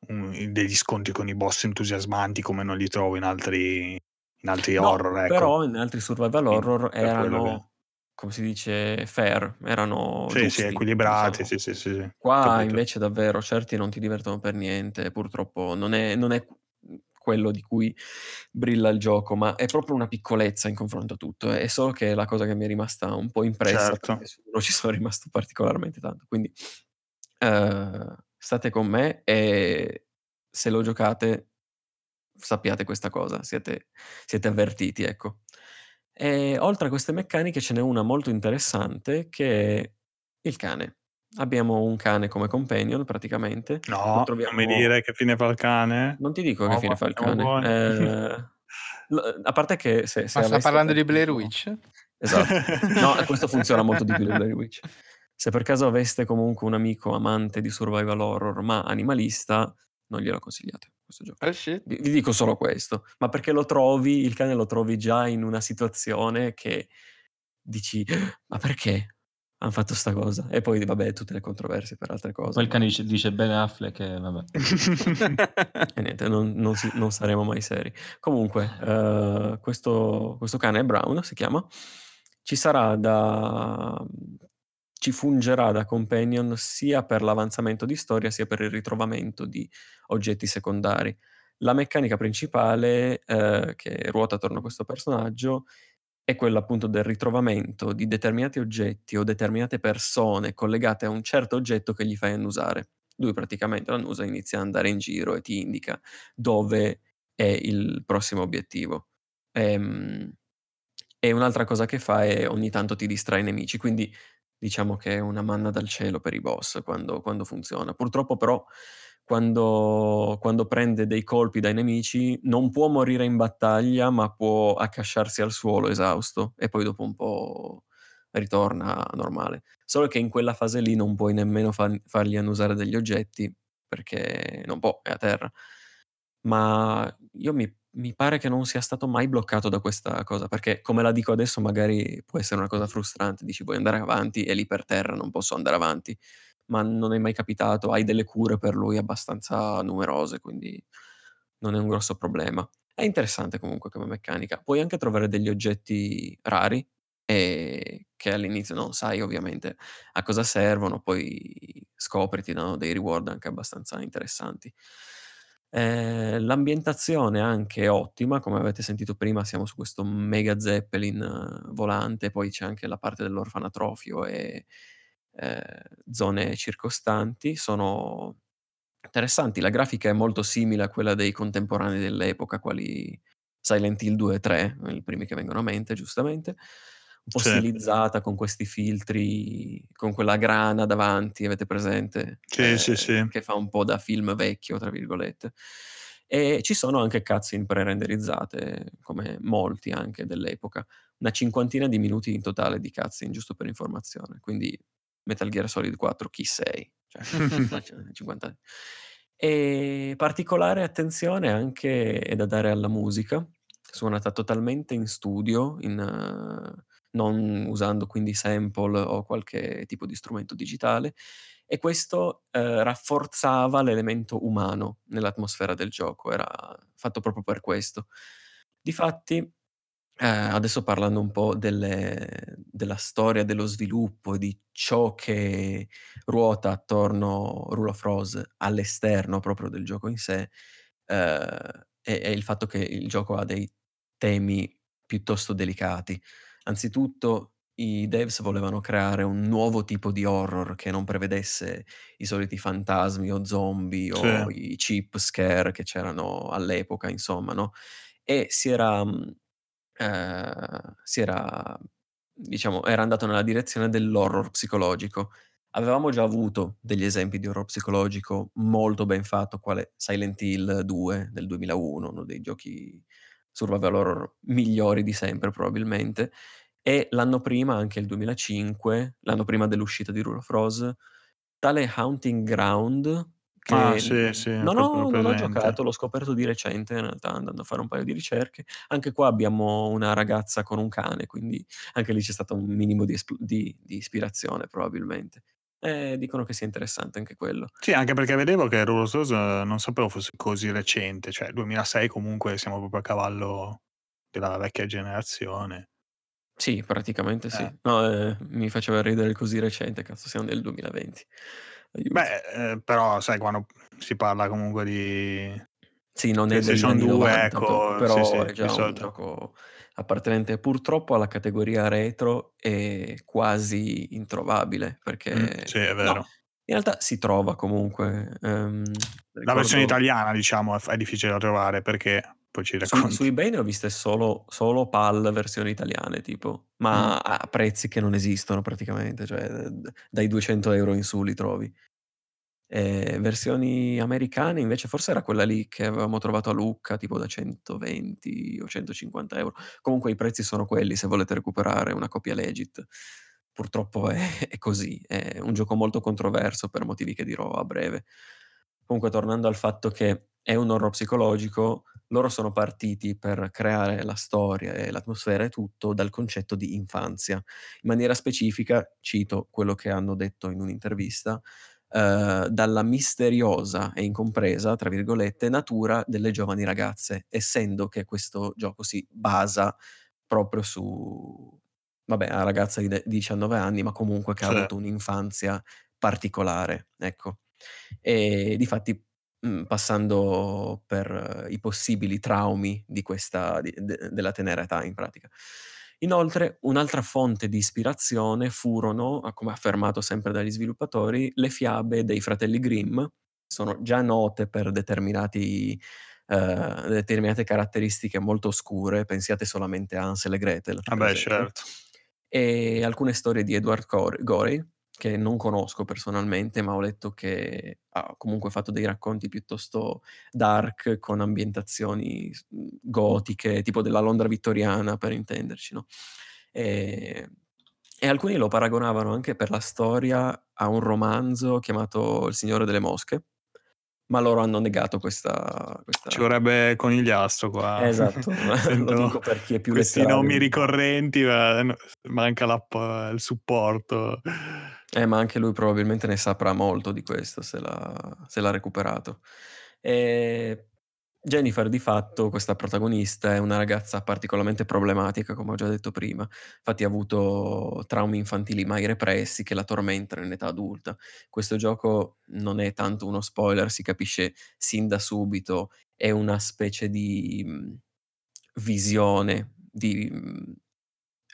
un degli scontri con i boss entusiasmanti come non li trovo in altri in altri No, horror, ecco. però in altri survival horror erano, come si dice, fair, erano Sì, sì, giusti, equilibrati, diciamo. sì, sì, sì, sì, Qua capito. invece davvero certi non ti divertono per niente, purtroppo non è non è quello di cui brilla il gioco, ma è proprio una piccolezza in confronto a tutto. È solo che è la cosa che mi è rimasta un po' impressa, Certo. quello ci sono rimasto particolarmente tanto. Quindi, ehm, state con me e se lo giocate sappiate questa cosa, siete siete avvertiti, ecco. E oltre a queste meccaniche ce n'è una molto interessante che è il cane. Abbiamo un cane come companion praticamente, No, non mi troviamo dire che fine fa il cane. non ti dico che No, fine ma fa il cane. l a parte che se se Ma sta parlando di Blair Witch? esatto. No, questo funziona molto di più di Blair Witch. Se per caso aveste comunque un amico amante di survival horror, ma animalista, non glielo consigliate questo gioco. Oh shit. Vi vi dico solo questo, ma perché lo trovi il cane lo trovi già in una situazione che dici: "Ma perché han fatto 'sta cosa?" E poi vabbè tutte le controversie per altre cose, Poi il cane dice dice Ben Affleck e vabbè. e niente, non non si non saremo mai seri. Comunque, ehm, questo questo cane Brown si chiama, ci sarà da ci fungerà da companion sia per l'avanzamento di storia, sia per il ritrovamento di oggetti secondari. La meccanica principale, ehm, che ruota attorno a questo personaggio è quella appunto del ritrovamento di determinati oggetti o determinate persone collegate a un certo oggetto che gli fai annusare. Lui praticamente lo annusa e inizia ad andare in giro e ti indica dove è il prossimo obiettivo. Ehm, e un'altra cosa che fa è ogni tanto ti distrae i nemici, quindi diciamo che è una manna dal cielo per i boss quando quando funziona. Purtroppo però quando quando prende dei colpi dai nemici non può morire in battaglia, ma può accasciarsi al suolo esausto e poi dopo un po' ritorna normale. Solo che in quella fase lì non puoi nemmeno fan fargli annusare degli oggetti, perché non può, è a terra. Ma io mi mi pare che non sia stato mai bloccato da questa cosa, perché come la dico adesso magari può essere una cosa frustrante, dici: "Vuoi andare avanti?" È lì per terra, non posso andare avanti. Ma non è mai capitato, hai delle cure per lui abbastanza numerose, quindi non è un grosso problema. È interessante comunque come meccanica. Puoi anche trovare degli oggetti rari, ehm, che all'inizio non sai ovviamente a cosa servono, poi scopri, ti danno dei reward anche abbastanza interessanti. Ehm, l'ambientazione anche è ottima, come avete sentito prima siamo su questo mega zeppelin volante, poi c'è anche la parte dell'orfanatrofio e, ehm, zone circostanti. Sono interessanti, la grafica è molto simile a quella dei contemporanei dell'epoca, quali Silent Hill 2 e 3, i primi che vengono a mente giustamente. Un po' Sì. stilizzata con questi filtri, con quella grana davanti, avete presente? Sì, sì, Ehm, sì. che fa un po' da "film vecchio" tra virgolette. E ci sono anche cutscene pre-renderizzate, come molti anche dell'epoca. Una cinquantina di minuti in totale di cutscene, giusto per informazione. Quindi Metal Gear Solid 4 chi sei? Cioè 50 E particolare attenzione anche è da dare alla musica, suonata totalmente in studio, in non usando quindi sample o qualche tipo di strumento digitale e questo, ehm, rafforzava l'elemento umano nell'atmosfera del gioco, era fatto proprio per questo. Difatti, ehm, adesso parlando un po' delle della storia, dello sviluppo, di ciò che ruota attorno Rule of Rose all'esterno proprio del gioco in sé, ehm, è è il fatto che il gioco ha dei temi piuttosto delicati. Anzitutto i devs volevano creare un nuovo tipo di horror che non prevedesse i soliti fantasmi o zombie o i cheap scare che c'erano all'epoca, insomma, no? E si era, mhmm, ehm, si era diciamo, era andato nella direzione dell'horror psicologico. Avevamo già avuto degli esempi di horror psicologico molto ben fatto, quale Silent Hill 2 del 2001, uno dei giochi survival horror migliori di sempre probabilmente, e l'anno prima, anche il 2005, l'anno prima dell'uscita di Rule of Rose, tale Haunting Ground che Ah, sì, sì, non ho non ho giocato, l'ho scoperto di recente in realtà andando a fare un paio di ricerche. Anche qua abbiamo una ragazza con un cane, quindi anche lì c'è stato un minimo di di di ispirazione probabilmente. E dicono che sia interessante anche quello. Sì, anche perché vedevo che Rule of Rose non sapevo fosse così recente, cioè 2006 comunque siamo proprio a cavallo della vecchia generazione. Sì, praticamente sì. Eh. No, ehm, mi faceva ridere così recente, cazzo siamo nel 2020. Aiuto. Beh, ehm, però sai quando si parla comunque di Sì, non è anni 2, 90 ecco, però sì, sì, è già un gioco appartenente purtroppo alla categoria retro e quasi introvababile perché Mh, sì, è vero. no, in realtà si trova comunque, ehm, La versione ricordo italiana diciamo è difficile da trovare perché poi ci Su su racconti. eBay ne ho viste solo solo PAL versioni italiane tipo, ma a prezzi che non esistono praticamente, cioè dai 200 € in su li trovi. Ehm, versioni americane invece forse era quella lì che avevamo trovato a Lucca, tipo da 120 o 150 €. Comunque i prezzi sono quelli se volete recuperare una copia legit. Purtroppo è è così, è un gioco molto controverso per motivi che dirò a breve. Comunque tornando al fatto che è un horror psicologico, loro sono partiti per creare la storia e l'atmosfera e tutto dal concetto di infanzia. In maniera specifica, cito quello che hanno detto in un'intervista, ehm, dalla "misteriosa e incompresa", tra virgolette, "natura delle giovani ragazze", essendo che questo gioco si basa proprio su vabbè, una ragazza di de 19 anni, ma comunque che ha Sì. avuto un'infanzia particolare, ecco. E difatti, mhmm, passando per i possibili traumi di questa di de della tenera età in pratica. Inoltre un'altra fonte di ispirazione furono, come affermato sempre dagli sviluppatori, le fiabe dei fratelli Grimm, sono già note per determinati ehm, determinate caratteristiche molto oscure, pensiate solamente a Hansel e Gretel, Ah beh, certo. E alcune storie di Edward Gorey, che non conosco personalmente, ma ho letto che ha comunque fatto dei racconti piuttosto dark, con ambientazioni mhmm, gotiche, tipo della Londra vittoriana per intenderci, no, ehm, e alcuni lo paragonavano anche per la storia a un romanzo chiamato Il Signore delle Mosche, ma loro hanno negato questa Ci questa vorrebbe Conigliastro qua. Esatto, lo dico per chi è più questi letterario nomi ricorrenti, ma manca il supporto. Eh, ma anche lui probabilmente ne saprà molto di questo se l'ha se l'ha recuperato. Ehm, Jennifer di fatto, questa protagonista, è una ragazza particolarmente problematica, come ho già detto prima. Infatti ha avuto traumi infantili mai repressi che la tormentano in età adulta. Questo gioco non è tanto uno spoiler, si capisce sin da subito, è una specie di, mhmm, visione di, mhmm,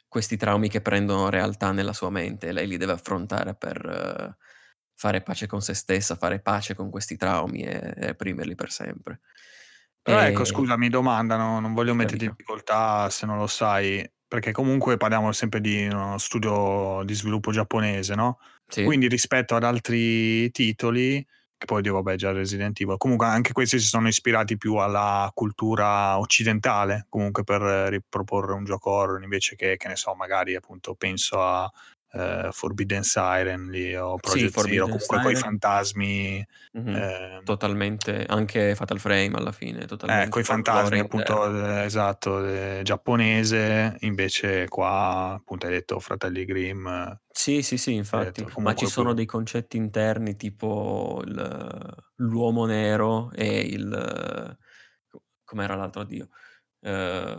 questi traumi che prendono realtà nella sua mente e lei li deve affrontare per fare pace con se stessa, fare pace con questi traumi e reprimerli per sempre. Però ecco Ehm scusami, domanda, no non voglio metterti in difficoltà se non lo sai, perché comunque parliamo sempre di uno studio di sviluppo giapponese, no, Sì. quindi rispetto ad altri titoli, che poi oddio vabbè già Resident Evil, comunque anche questi si sono ispirati più alla cultura occidentale, comunque per riproporre un gioco horror invece che, che ne so, magari appunto penso a, ehm, Forbidden Siren lì o Sì, Project Zero, Forbidden comunque Siren. fantasmi, Mh-mh. ehm Totalmente. Anche Fatal Frame alla fine, Eh, totalmente coi folklore fantasmi appunto, ehm, esatto, ehm, giapponese, invece qua appunto hai detto Fratelli Grimm, Sì, sì, sì, infatti. detto Ma ci sono più dei concetti interni tipo il l'uomo nero e il co com'era l'altro, oddio, ehm N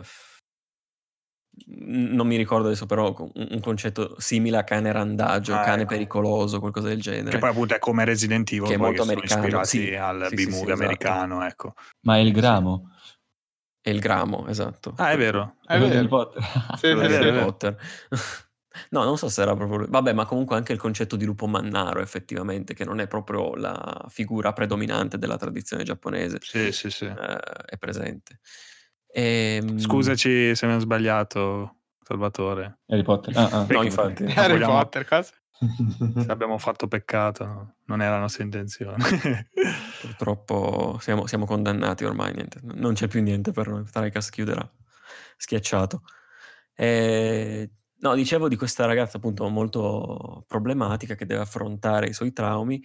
non mi ricordo adesso, però un concetto simile a cane randagio, Ah, cane ecco. pericoloso, qualcosa del Che genere. poi appunto è come Resident Che Evil è che molto sono americano. ispirati Sì. al Sì, sì, sì, B-movie esatto. americano, ecco. Ma è il gramo? È il gramo, esatto. Ah, è vero. È di Harry vero. Potter. Sì, È vero, Harry è vero. Potter. No, non so se era proprio. Vabbè, ma comunque anche il concetto di lupo mannaro effettivamente, che non è proprio la figura predominante della tradizione giapponese, Sì, sì, sì. ehm, è presente. Ehm Scusaci se mi ho sbagliato, Salvatore. Harry Potter. Ah, ah. No, infatti. Harry vogliamo- Potter, cosa? Se abbiamo fatto peccato, no, non era la nostra intenzione. Purtroppo siamo, siamo condannati ormai, niente. non c'è più niente per noi. Tricas chiuderà schiacciato. E, no, dicevo di questa ragazza appunto molto problematica che deve affrontare i suoi traumi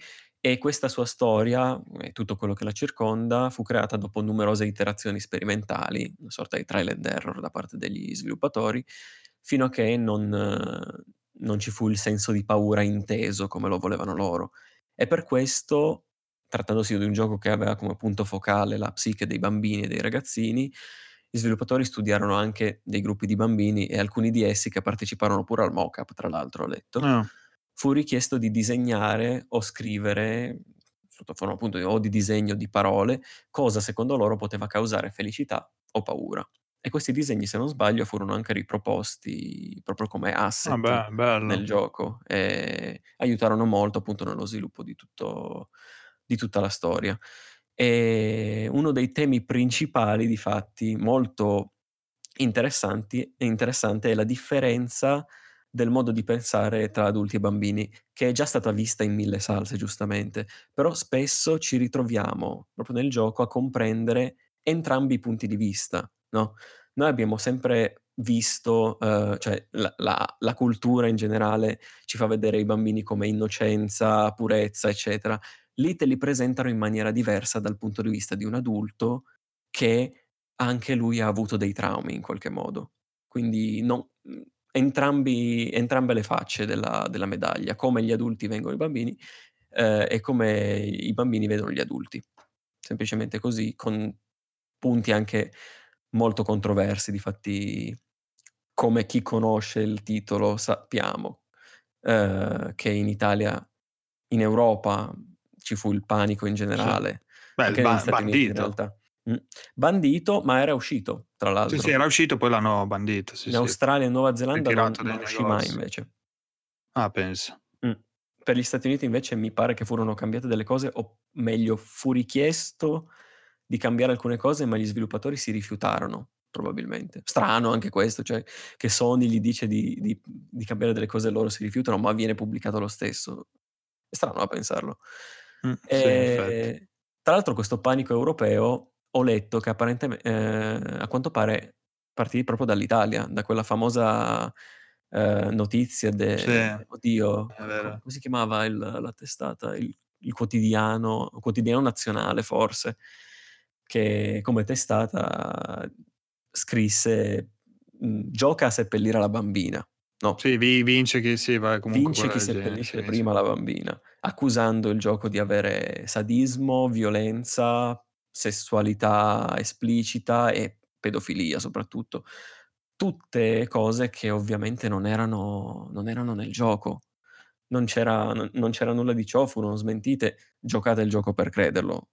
e questa sua storia e tutto quello che la circonda fu creata dopo numerose iterazioni sperimentali, una sorta di trial and error da parte degli sviluppatori, fino a che non, non ci fu il senso di paura inteso come lo volevano loro. E per questo, trattandosi di un gioco che aveva come punto focale la psiche dei bambini e dei ragazzini, gli sviluppatori studiarono anche dei gruppi di bambini e alcuni di essi che parteciparono pure al mock-up, tra l'altro ho letto. Ah, Fu richiesto di disegnare o scrivere, sotto forma appunto o di disegno di parole, cosa secondo loro poteva causare felicità o paura. E questi disegni, se non sbaglio, furono anche riproposti proprio come asset vabbè, bello. nel gioco e aiutarono molto appunto nello sviluppo di, tutto, di tutta la storia. E uno dei temi principali, di fatti, molto interessanti, interessante è la differenza del modo di pensare tra adulti e bambini, che è già stata vista in mille salse, giustamente, però spesso ci ritroviamo proprio nel gioco a comprendere entrambi i punti di vista, no? Noi abbiamo sempre visto, eh, cioè la, la- la cultura in generale ci fa vedere i bambini come innocenza, purezza, eccetera. Lì te li presentano in maniera diversa dal punto di vista di un adulto che anche lui ha avuto dei traumi in qualche modo. Quindi non- entrambi, entrambe le facce della, della medaglia, come gli adulti vengono i bambini eh, e come i bambini vedono gli adulti. Semplicemente così, con punti anche molto controversi, difatti come chi conosce il titolo sappiamo eh, che in Italia, in Europa ci fu il panico in generale, Beh, anche negli ba- Uniti in bandito. realtà. Mm. Bandito, ma era uscito, tra l'altro. Sì, sì, era uscito, poi l'hanno bandito. Sì, in sì. Australia e Nuova Zelanda non, non uscì mai invece. Ah, penso. Mm. Per gli Stati Uniti invece mi pare che furono cambiate delle cose, o meglio, fu richiesto di cambiare alcune cose, ma gli sviluppatori si rifiutarono, probabilmente. Strano anche questo, cioè che Sony gli dice di, di- di cambiare delle cose e loro si rifiutano, ma viene pubblicato lo stesso. È strano a pensarlo. Mm, sì, in effetti. E, tra l'altro questo panico europeo ho letto che apparentemente, eh, a quanto pare, partì proprio dall'Italia, da quella famosa eh, notizia de... Sì, Oddio, come si chiamava il- la testata? Il, il quotidiano, quotidiano nazionale forse, che come testata scrisse "Mm, gioca a seppellire la bambina. No, Sì, vi- vince chi sì, va comunque vince chi del seppellisce prima la bambina, accusando il gioco di avere sadismo, violenza, sessualità esplicita e pedofilia soprattutto. Tutte cose che ovviamente non erano, non erano nel gioco. Non c'era, non- non c'era nulla di ciò, furono smentite. Giocate il gioco per crederlo,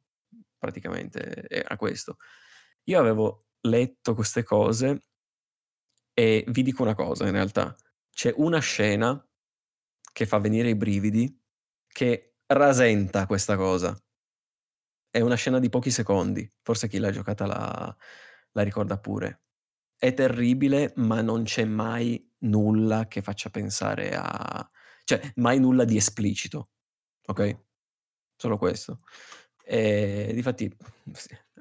praticamente era questo. Io avevo letto queste cose e vi dico una cosa in realtà. C'è una scena che fa venire i brividi che rasenta questa cosa. È una scena di pochi secondi, forse chi l'ha giocata la, la ricorda pure. È terribile, ma non c'è mai nulla che faccia pensare a... cioè mai nulla di esplicito, ok? Solo questo. E difatti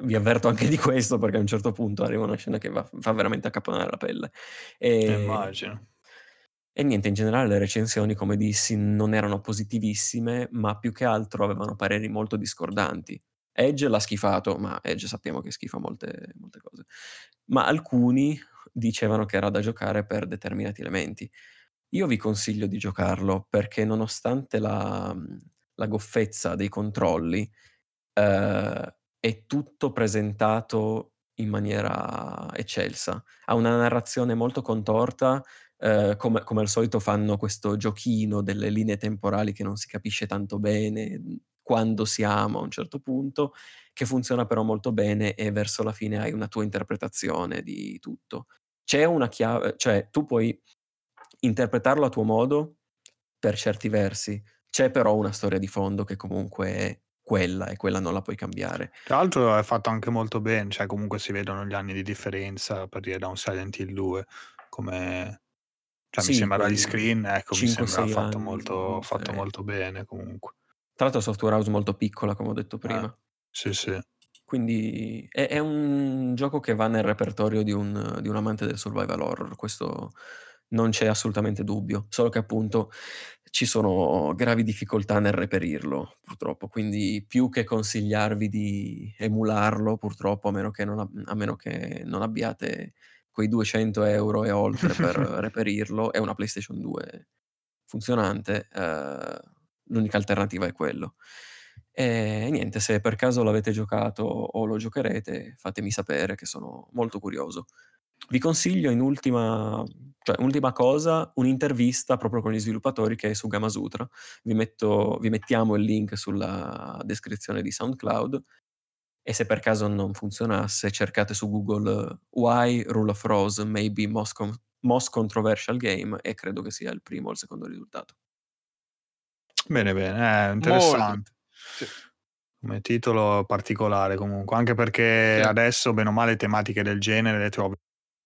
vi avverto anche di questo perché a un certo punto arriva una scena che va- fa veramente accapponare la pelle. Eh, E, immagino. e niente, in generale le recensioni, come dissi, non erano positivissime, ma più che altro avevano pareri molto discordanti. Edge l'ha schifato, ma Edge sappiamo che schifa molte, molte cose. Ma alcuni dicevano che era da giocare per determinati elementi. Io vi consiglio di giocarlo perché nonostante la, la goffezza dei controlli, eh, è tutto presentato in maniera eccelsa. Ha una narrazione molto contorta, eh, come, come al solito fanno questo giochino delle linee temporali che non si capisce tanto bene quando siamo a un certo punto, che funziona però molto bene e verso la fine hai una tua interpretazione di tutto. C'è una chiave, cioè tu puoi interpretarlo a tuo modo, per certi versi. C'è però una storia di fondo che comunque è quella e quella non la puoi cambiare. Tra l'altro è fatto anche molto bene, cioè comunque si vedono gli anni di differenza per dire da un Silent Hill 2 come cioè mi sembra dagli screen, ecco, mi 5, sembra 6 fatto anni molto fatto differenza. molto bene comunque. Tra l'altro software house molto piccola, come ho detto prima. Eh, sì, sì. Quindi è è un gioco che va nel repertorio di un di un amante del survival horror, questo non c'è assolutamente dubbio, solo che appunto ci sono gravi difficoltà nel reperirlo, purtroppo. Quindi più che consigliarvi di emularlo, purtroppo, a meno che non a meno che non abbiate quei 200 € e oltre per reperirlo e una PlayStation 2 funzionante, ehm, l'unica alternativa è quello. E niente, se per caso l'avete giocato o lo giocherete, fatemi sapere che sono molto curioso. Vi consiglio in ultima cioè ultima cosa, un'intervista proprio con gli sviluppatori che è su Gamasutra. Vi metto vi mettiamo il link sulla descrizione di SoundCloud e se per caso non funzionasse cercate su Google "Why Rule of Rose may be most con most controversial game" e credo che sia il primo o il secondo risultato. Bene, bene, eh, interessante. Sì. Come titolo particolare comunque, anche perché Sì. adesso bene o male tematiche del genere le trovi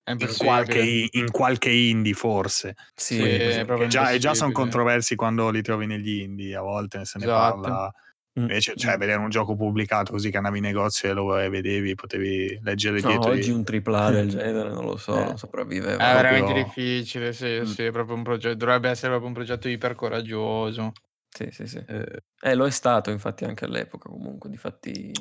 È in qualche in qualche indie forse. Sì, è già e già son impossibile. controversi quando li trovi negli indie, a volte se ne Esatto. parla. Mh, Invece, cioè mh. vedere un gioco pubblicato così che andavi in negozio e lo vedevi, potevi leggere No, dietro oggi i un tripla A del genere, non lo so, Eh. sopravviveva. È veramente proprio- difficile, sì, Mh. sì, è proprio un progetto dovrebbe essere proprio un progetto iper coraggioso. Sì, sì, sì. Ehm, Eh, lo è stato infatti anche all'epoca comunque, difatti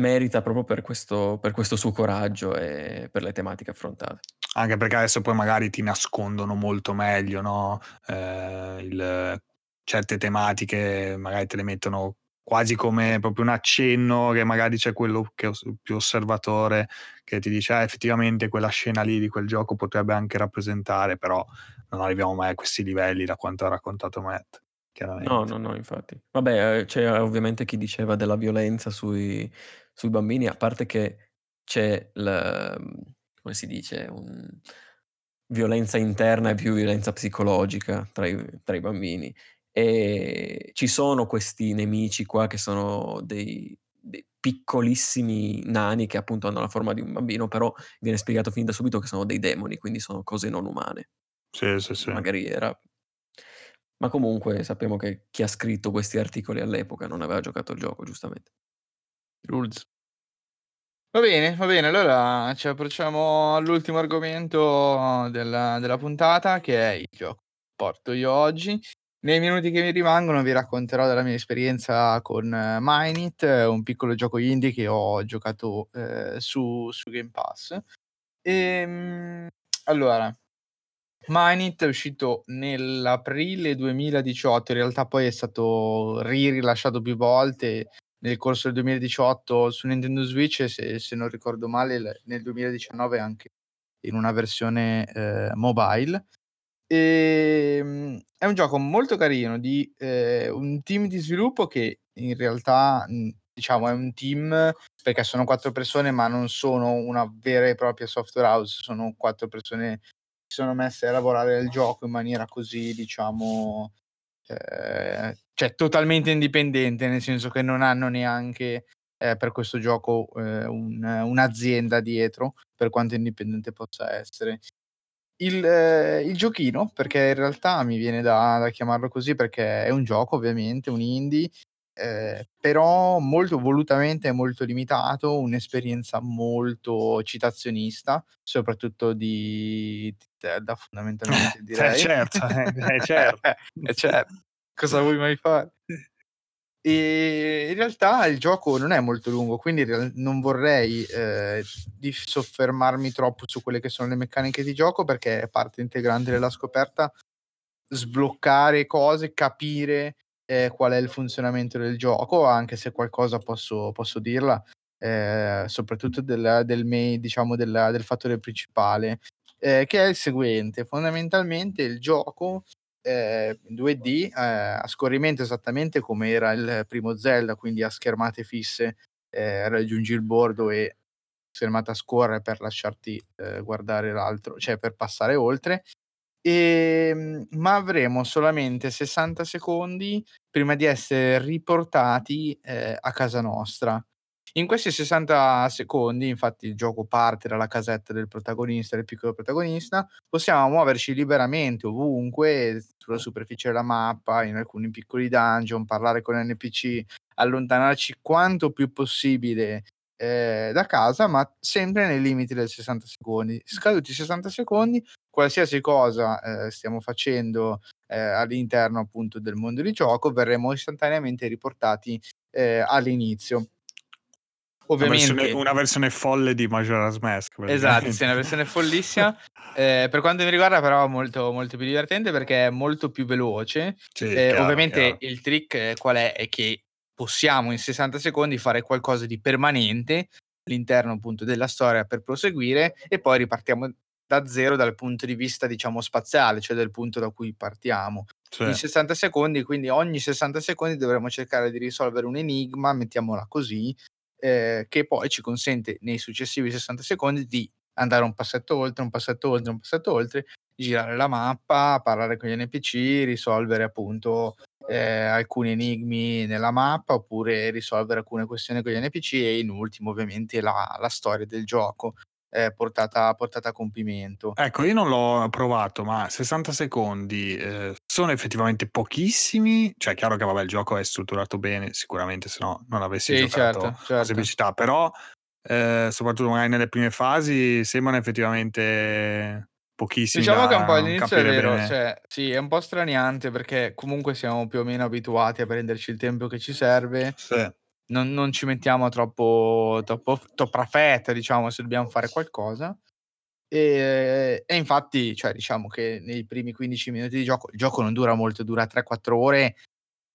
merita proprio per questo per questo suo coraggio e per le tematiche affrontate. Anche perché adesso poi magari ti nascondono molto meglio, no, ehm, il certe tematiche magari te le mettono quasi come proprio un accenno che magari c'è quello che os più osservatore che ti dice: "Ah, effettivamente quella scena lì di quel gioco potrebbe anche rappresentare", però non arriviamo mai a questi livelli da quanto ha raccontato Matt, chiaramente. No, no, no, infatti. Vabbè, ehm, c'è ovviamente chi diceva della violenza sui sui bambini, a parte che c'è l mhmm, come si dice, un violenza interna e più violenza psicologica tra i tra i bambini. Ehm, ci sono questi nemici qua che sono dei dei piccolissimi nani che appunto hanno la forma di un bambino, però viene spiegato fin da subito che sono dei demoni, quindi sono cose non umane. Sì, sì, sì. Magari era ma comunque sappiamo che chi ha scritto questi articoli all'epoca non aveva giocato il gioco, giustamente. Rules. Va bene, va bene, allora ci approcciamo all'ultimo argomento della della puntata che è il gioco che porto io oggi. Nei minuti che mi rimangono vi racconterò della mia esperienza con Minit, un piccolo gioco indie che ho giocato, ehm, su su Game Pass. Ehm, allora, Minit è uscito nell'aprile 2018, in realtà poi è stato ri-rilasciato più volte nel corso del 2018 su Nintendo Switch e se se non ricordo male nel 2019 anche in una versione, ehm, mobile. Ehm, è un gioco molto carino di, ehm, un team di sviluppo che in realtà, diciamo è un team perché sono 4 persone, ma non sono una vera e propria software house, sono 4 persone si sono messe a lavorare al gioco in maniera così diciamo, ehm, cioè totalmente indipendente, nel senso che non hanno neanche, ehm, per questo gioco, ehm, un un'azienda dietro, per quanto indipendente possa essere. Il il giochino, perché in realtà mi viene da da chiamarlo così, perché è un gioco ovviamente, un indie, ehm, però molto volutamente è molto limitato, un'esperienza molto citazionista, soprattutto di di Zelda fondamentalmente Eh direi. certo, eh, eh certo. Eh certo, cosa vuoi mai fare? Ehm, in realtà il gioco non è molto lungo, quindi in real non vorrei, ehm, di soffermarmi troppo su quelle che sono le meccaniche di gioco, perché è parte integrante della scoperta sbloccare cose, capire, ehm, qual è il funzionamento del gioco, anche se qualcosa posso posso dirla, ehm, soprattutto del del main diciamo del del fattore principale, ehm, che è il seguente: fondamentalmente il gioco, ehm, 2D, ehm, a scorrimento esattamente come era il primo Zelda, quindi a schermate fisse, ehm, raggiungi il bordo e schermata scorre per lasciarti, guardare l'altro cioè per passare oltre. Ehm, ma avremo solamente 60 secondi prima di essere riportati eh, a casa nostra. In questi 60 secondi, infatti, il gioco parte dalla casetta del protagonista, del piccolo protagonista, possiamo muoverci liberamente ovunque, sulla superficie della mappa, in alcuni piccoli dungeon, parlare con NPC, allontanarci quanto più possibile eh, da casa, ma sempre nei limiti del 60 secondi. Scaduti i 60 secondi, qualsiasi cosa eh, stiamo facendo eh, all'interno appunto del mondo di gioco, verremo istantaneamente riportati eh, all'inizio. Ovviamente, una versione, una versione, folle di Majora's Mask. Esatto, sì, una versione follissima. eh, per quanto mi riguarda, però, molto, molto più divertente perché è molto più veloce. Sì, eh, chiaro, ovviamente chiaro. il trick qual è? È che possiamo in 60 secondi fare qualcosa di permanente all'interno appunto della storia per proseguire e poi ripartiamo da zero dal punto di vista diciamo spaziale, cioè del punto da cui partiamo. Sì. In 60 secondi, quindi ogni 60 secondi dovremo cercare di risolvere un enigma, mettiamola così, eh, che poi ci consente nei successivi 60 secondi di andare un passetto oltre, un passetto oltre, un passetto oltre, girare la mappa, parlare con gli NPC, risolvere appunto eh, alcuni enigmi nella mappa oppure risolvere alcune questioni con gli NPC e in ultimo ovviamente la, la storia del gioco eh, portata, portata, a compimento. Ecco, io non l'ho provato, ma 60 secondi eh, sono effettivamente pochissimi. Cioè, è chiaro che vabbè, il gioco è strutturato bene, sicuramente, se no non avessi sì, giocato certo, certo. semplicità, però eh, soprattutto magari nelle prime fasi sembrano effettivamente pochissimi. Diciamo che un po' all'inizio è vero, cioè, sì, è un po' straniante perché comunque siamo più o meno abituati a prenderci il tempo che ci serve. Sì non, non ci mettiamo troppo, troppo, troppa fetta, diciamo, se dobbiamo fare qualcosa. E, e, infatti, cioè, diciamo che nei primi 15 minuti di gioco, il gioco non dura molto, dura 3-4 ore,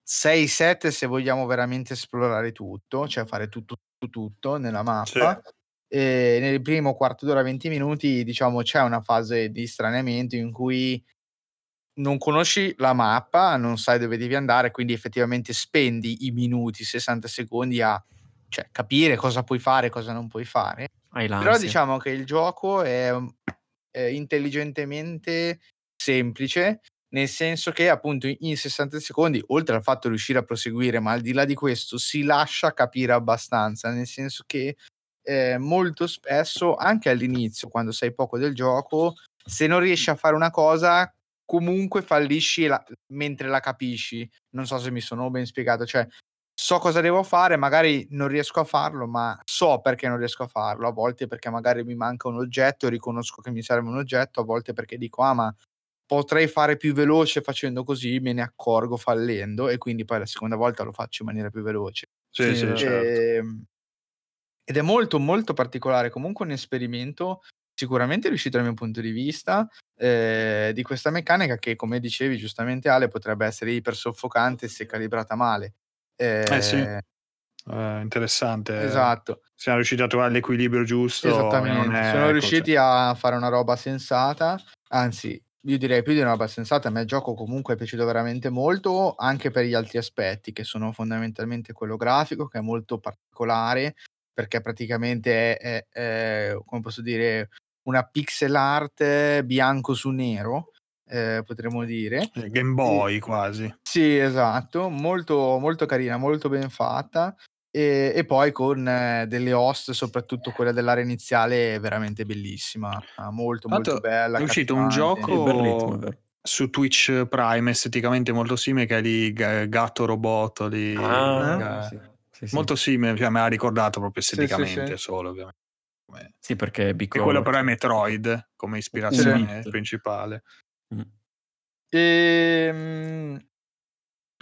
6-7 se vogliamo veramente esplorare tutto, cioè fare tutto, tutto, tutto nella mappa. Sì. E nel primo quarto d'ora, 20 minuti, diciamo, c'è una fase di straniamento in cui non conosci la mappa, non sai dove devi andare, quindi effettivamente spendi i minuti, 60 secondi a cioè, capire cosa puoi fare e cosa non puoi fare. Però diciamo che il gioco è, è intelligentemente semplice, nel senso che appunto in 60 secondi, oltre al fatto di riuscire a proseguire, ma al di là di questo, si lascia capire abbastanza, nel senso che eh, molto spesso, anche all'inizio, quando sai poco del gioco, se non riesci a fare una cosa, comunque fallisci la mentre la capisci. Non so se mi sono ben spiegato, cioè so cosa devo fare, magari non riesco a farlo, ma so perché non riesco a farlo. A volte perché magari mi manca un oggetto, riconosco che mi serve un oggetto, a volte perché dico "Ah, ma potrei fare più veloce facendo così", me ne accorgo fallendo e quindi poi la seconda volta lo faccio in maniera più veloce. Sì, sì, certo. Ehm, ed è molto, molto particolare, comunque un esperimento sicuramente riuscito dal mio punto di vista, ehm, di questa meccanica che, come dicevi giustamente Ale, potrebbe essere iper soffocante se calibrata male. Eh sì, ehm, interessante. Esatto. Siamo riusciti a trovare l'equilibrio giusto Esattamente, sono riusciti cioè a fare una roba sensata, anzi io direi più di una roba sensata, a me il gioco comunque è piaciuto veramente molto, anche per gli altri aspetti che sono fondamentalmente quello grafico, che è molto particolare, perché praticamente è, è, è come posso dire, una pixel art bianco su nero, eh, potremmo dire. Game Boy quasi. Sì, esatto, molto, molto carina, molto ben fatta. E, e poi con eh, delle host, soprattutto quella dell'area iniziale, veramente bellissima, molto Tanto molto bella. È uscito un gioco su Twitch Prime esteticamente molto simile che è lì Gatto Robot lì, ah, eh, sì. Sì, sì. molto simile, cioè, me l'ha ricordato proprio esteticamente solo ovviamente. Sì, perché è piccolo. E quello però è Metroid come ispirazione sì. principale. Mm. E, ehm,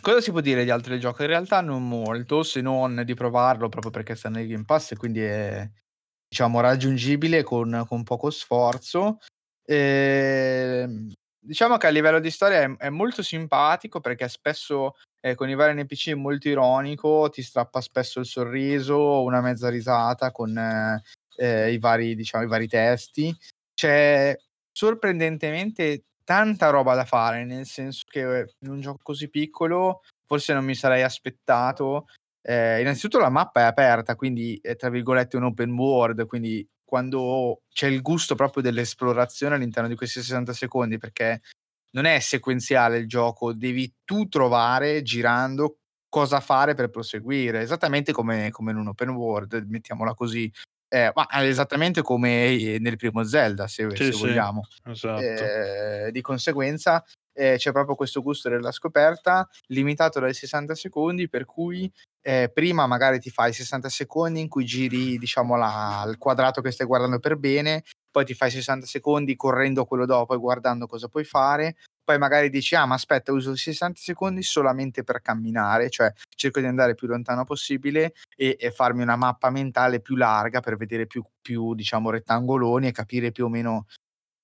cosa si può dire di altro del gioco? In realtà non molto, se non di provarlo proprio perché sta nel Game Pass e quindi è diciamo raggiungibile con, con poco sforzo. E, ehm, diciamo che a livello di storia è, è molto simpatico perché spesso eh, con i vari NPC è molto ironico, ti strappa spesso il sorriso, una mezza risata con eh, i, vari, diciamo, i vari testi. C'è sorprendentemente tanta roba da fare, nel senso che in un gioco così piccolo forse non mi sarei aspettato. Eh, innanzitutto la mappa è aperta, quindi è tra virgolette un open world, quindi quando c'è il gusto proprio dell'esplorazione all'interno di questi 60 secondi, perché non è sequenziale il gioco, devi tu trovare girando cosa fare per proseguire, esattamente come, come in un open world, mettiamola così. Eh, ma esattamente come nel primo Zelda, se, sì, se sì, vogliamo. Esatto. Eh, di conseguenza eh, c'è proprio questo gusto della scoperta limitato dai 60 secondi, per cui eh, prima magari ti fai 60 secondi in cui giri diciamo la, il quadrato che stai guardando per bene, poi ti fai 60 secondi correndo quello dopo e guardando cosa puoi fare, poi magari dici ah ma aspetta uso i 60 secondi solamente per camminare, cioè cerco di andare più lontano possibile e, e farmi una mappa mentale più larga per vedere più, più diciamo rettangoloni e capire più o meno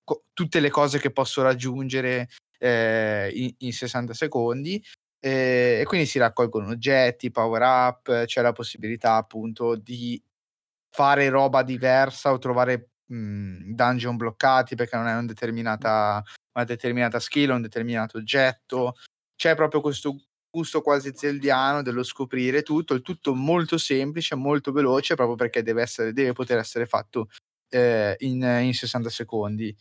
co- tutte le cose che posso raggiungere eh, in, in 60 secondi. Eh, e quindi si raccolgono oggetti, power up, c'è la possibilità appunto di fare roba diversa o trovare mh, dungeon bloccati perché non è una determinata una determinata skill, un determinato oggetto. C'è proprio questo gusto quasi zeldiano dello scoprire tutto, il tutto molto semplice, molto veloce, proprio perché deve, essere, deve poter essere fatto eh, in, in, 60 secondi.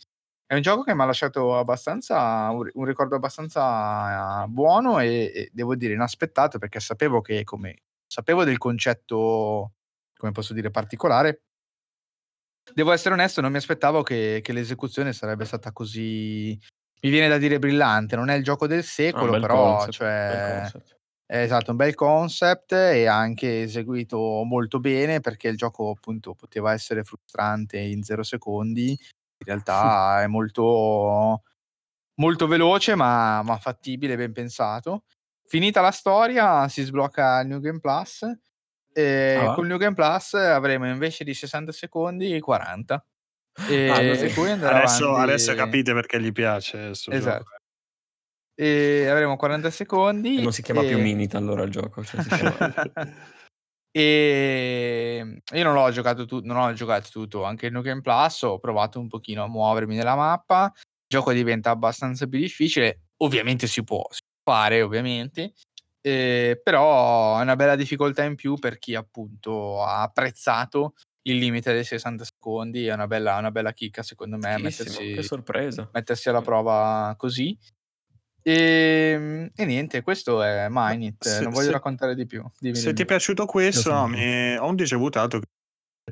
È un gioco che mi ha lasciato abbastanza un, ricordo abbastanza buono e, e, devo dire inaspettato perché sapevo che come sapevo del concetto come posso dire particolare Devo essere onesto, non mi aspettavo che, che l'esecuzione sarebbe stata così. Mi viene da dire brillante, non è il gioco del secolo, ah, però concept, cioè, è esatto, un bel concept e anche eseguito molto bene perché il gioco appunto poteva essere frustrante in zero secondi, in realtà è molto, molto veloce ma, ma fattibile, ben pensato. Finita la storia si sblocca il New Game Plus e ah, con il New Game Plus avremo invece di 60 secondi 40. E, ah, e poi adesso, avanti... adesso, capite perché gli piace. Esatto. Gioco. E avremo 40 secondi. E non si chiama e... più Minit allora il gioco. Cioè e io non l'ho giocato tu- non ho giocato tutto, anche il New Game Plus, ho provato un pochino a muovermi nella mappa. Il gioco diventa abbastanza più difficile. Ovviamente si può fare, ovviamente. Eh, però è una bella difficoltà in più per chi appunto ha apprezzato il limite dei 60 secondi, è una bella, una bella chicca secondo me mettersi, che sorpresa. mettersi alla prova così. E, ehm, e, niente, questo è Minit, se, non voglio se, raccontare di più. Dimmi, se dimmi. ti è piaciuto questo, no, mi, ho un ricevuto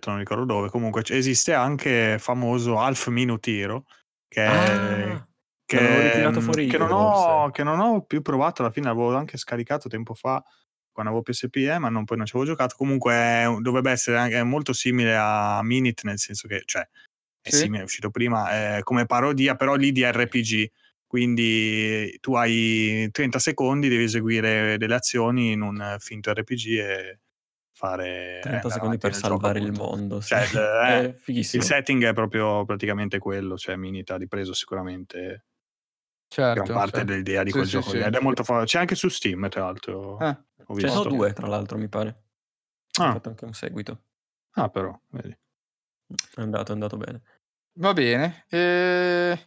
non ricordo dove, comunque esiste anche famoso Half Minute Hero, che ah. è che, ritirato fuori che, non ho, che, non ho, più provato alla fine, l'avevo anche scaricato tempo fa quando avevo PSP, ma non, poi non ci avevo giocato. Comunque dovrebbe essere anche molto simile a Minit, nel senso che cioè, è sì. simile, è uscito prima, è come parodia, però lì di RPG. Quindi tu hai 30 secondi, devi eseguire delle azioni in un finto RPG e fare 30 eh, secondi per salvare gioco, il mondo. Sì. Cioè, il, il setting è proprio praticamente quello, cioè Minit ha ripreso sicuramente certo, gran parte certo. dell'idea di sì, quel sì, gioco. Sì. Ed è molto forte. C'è anche su Steam, tra l'altro. Eh. Ce sono due, tra l'altro, mi pare. Ah. Ho fatto anche un seguito. Ah, però, vedi. È andato, è andato bene. Va bene. Eh,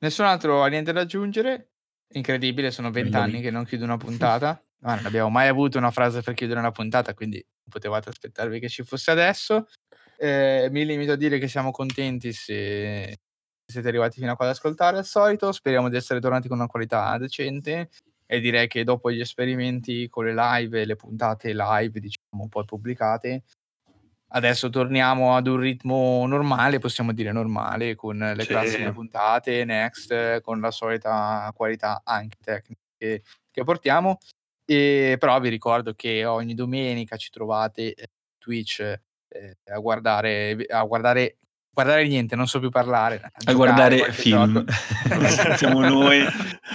nessun altro ha niente da aggiungere. Incredibile, sono vent'anni che non chiudo una puntata. Ah, non abbiamo mai avuto una frase per chiudere una puntata, quindi potevate aspettarvi che ci fosse adesso. Eh, mi limito a dire che siamo contenti se siete arrivati fino a qua ad ascoltare al solito. Speriamo di essere tornati con una qualità decente e direi che dopo gli esperimenti con le live e le puntate live, diciamo, poi pubblicate, adesso torniamo ad un ritmo normale, possiamo dire normale, con le sì. classiche puntate, next, con la solita qualità anche tecnica che, che portiamo. E, però vi ricordo che ogni domenica ci trovate eh, Twitch eh, a guardare, a guardare guardare niente, non so più parlare. A, a guardare film. Siamo noi,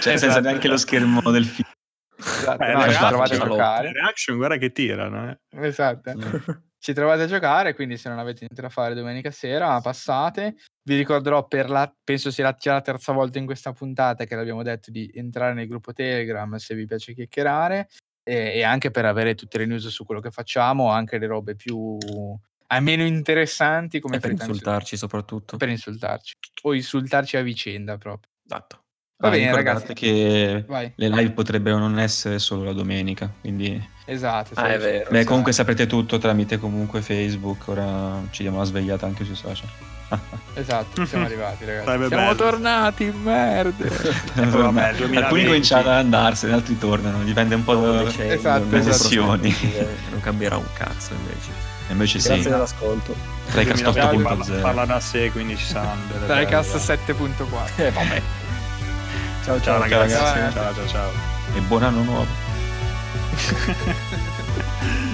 cioè esatto. senza neanche lo schermo del film. Esatto, eh, no, ci trovate a giocare. Reaction, guarda che tirano. Eh. Esatto. Mm. ci trovate a giocare, quindi se non avete niente da fare domenica sera, passate. Vi ricorderò per la, penso sia la, la terza volta in questa puntata che l'abbiamo detto di entrare nel gruppo Telegram se vi piace chiacchierare e, e anche per avere tutte le news su quello che facciamo, anche le robe più almeno interessanti come per insultarci soprattutto. Per insultarci. O insultarci a vicenda proprio. Esatto. Va ah, bene, ragazzi. che Vai. le live potrebbero non essere solo la domenica, quindi... Esatto. Ah, è vero. Beh, esatto. comunque saprete tutto tramite comunque Facebook, ora ci diamo una svegliata anche sui social. esatto, siamo arrivati ragazzi. Siamo bello. tornati, merda. vabbè, Alcuni cominciano ad andarsene, altri tornano, dipende un po' dalle esatto, esatto. sessioni. non cambierà un cazzo invece. Invece Grazie sì. dell'ascolto. Tricast 8.0 parla, parla da sé, quindi ci saranno delle Tricast 7.4. Eh, vabbè. Ciao ciao, ciao ragazzi. Ciao ciao ciao. E buon anno nuovo.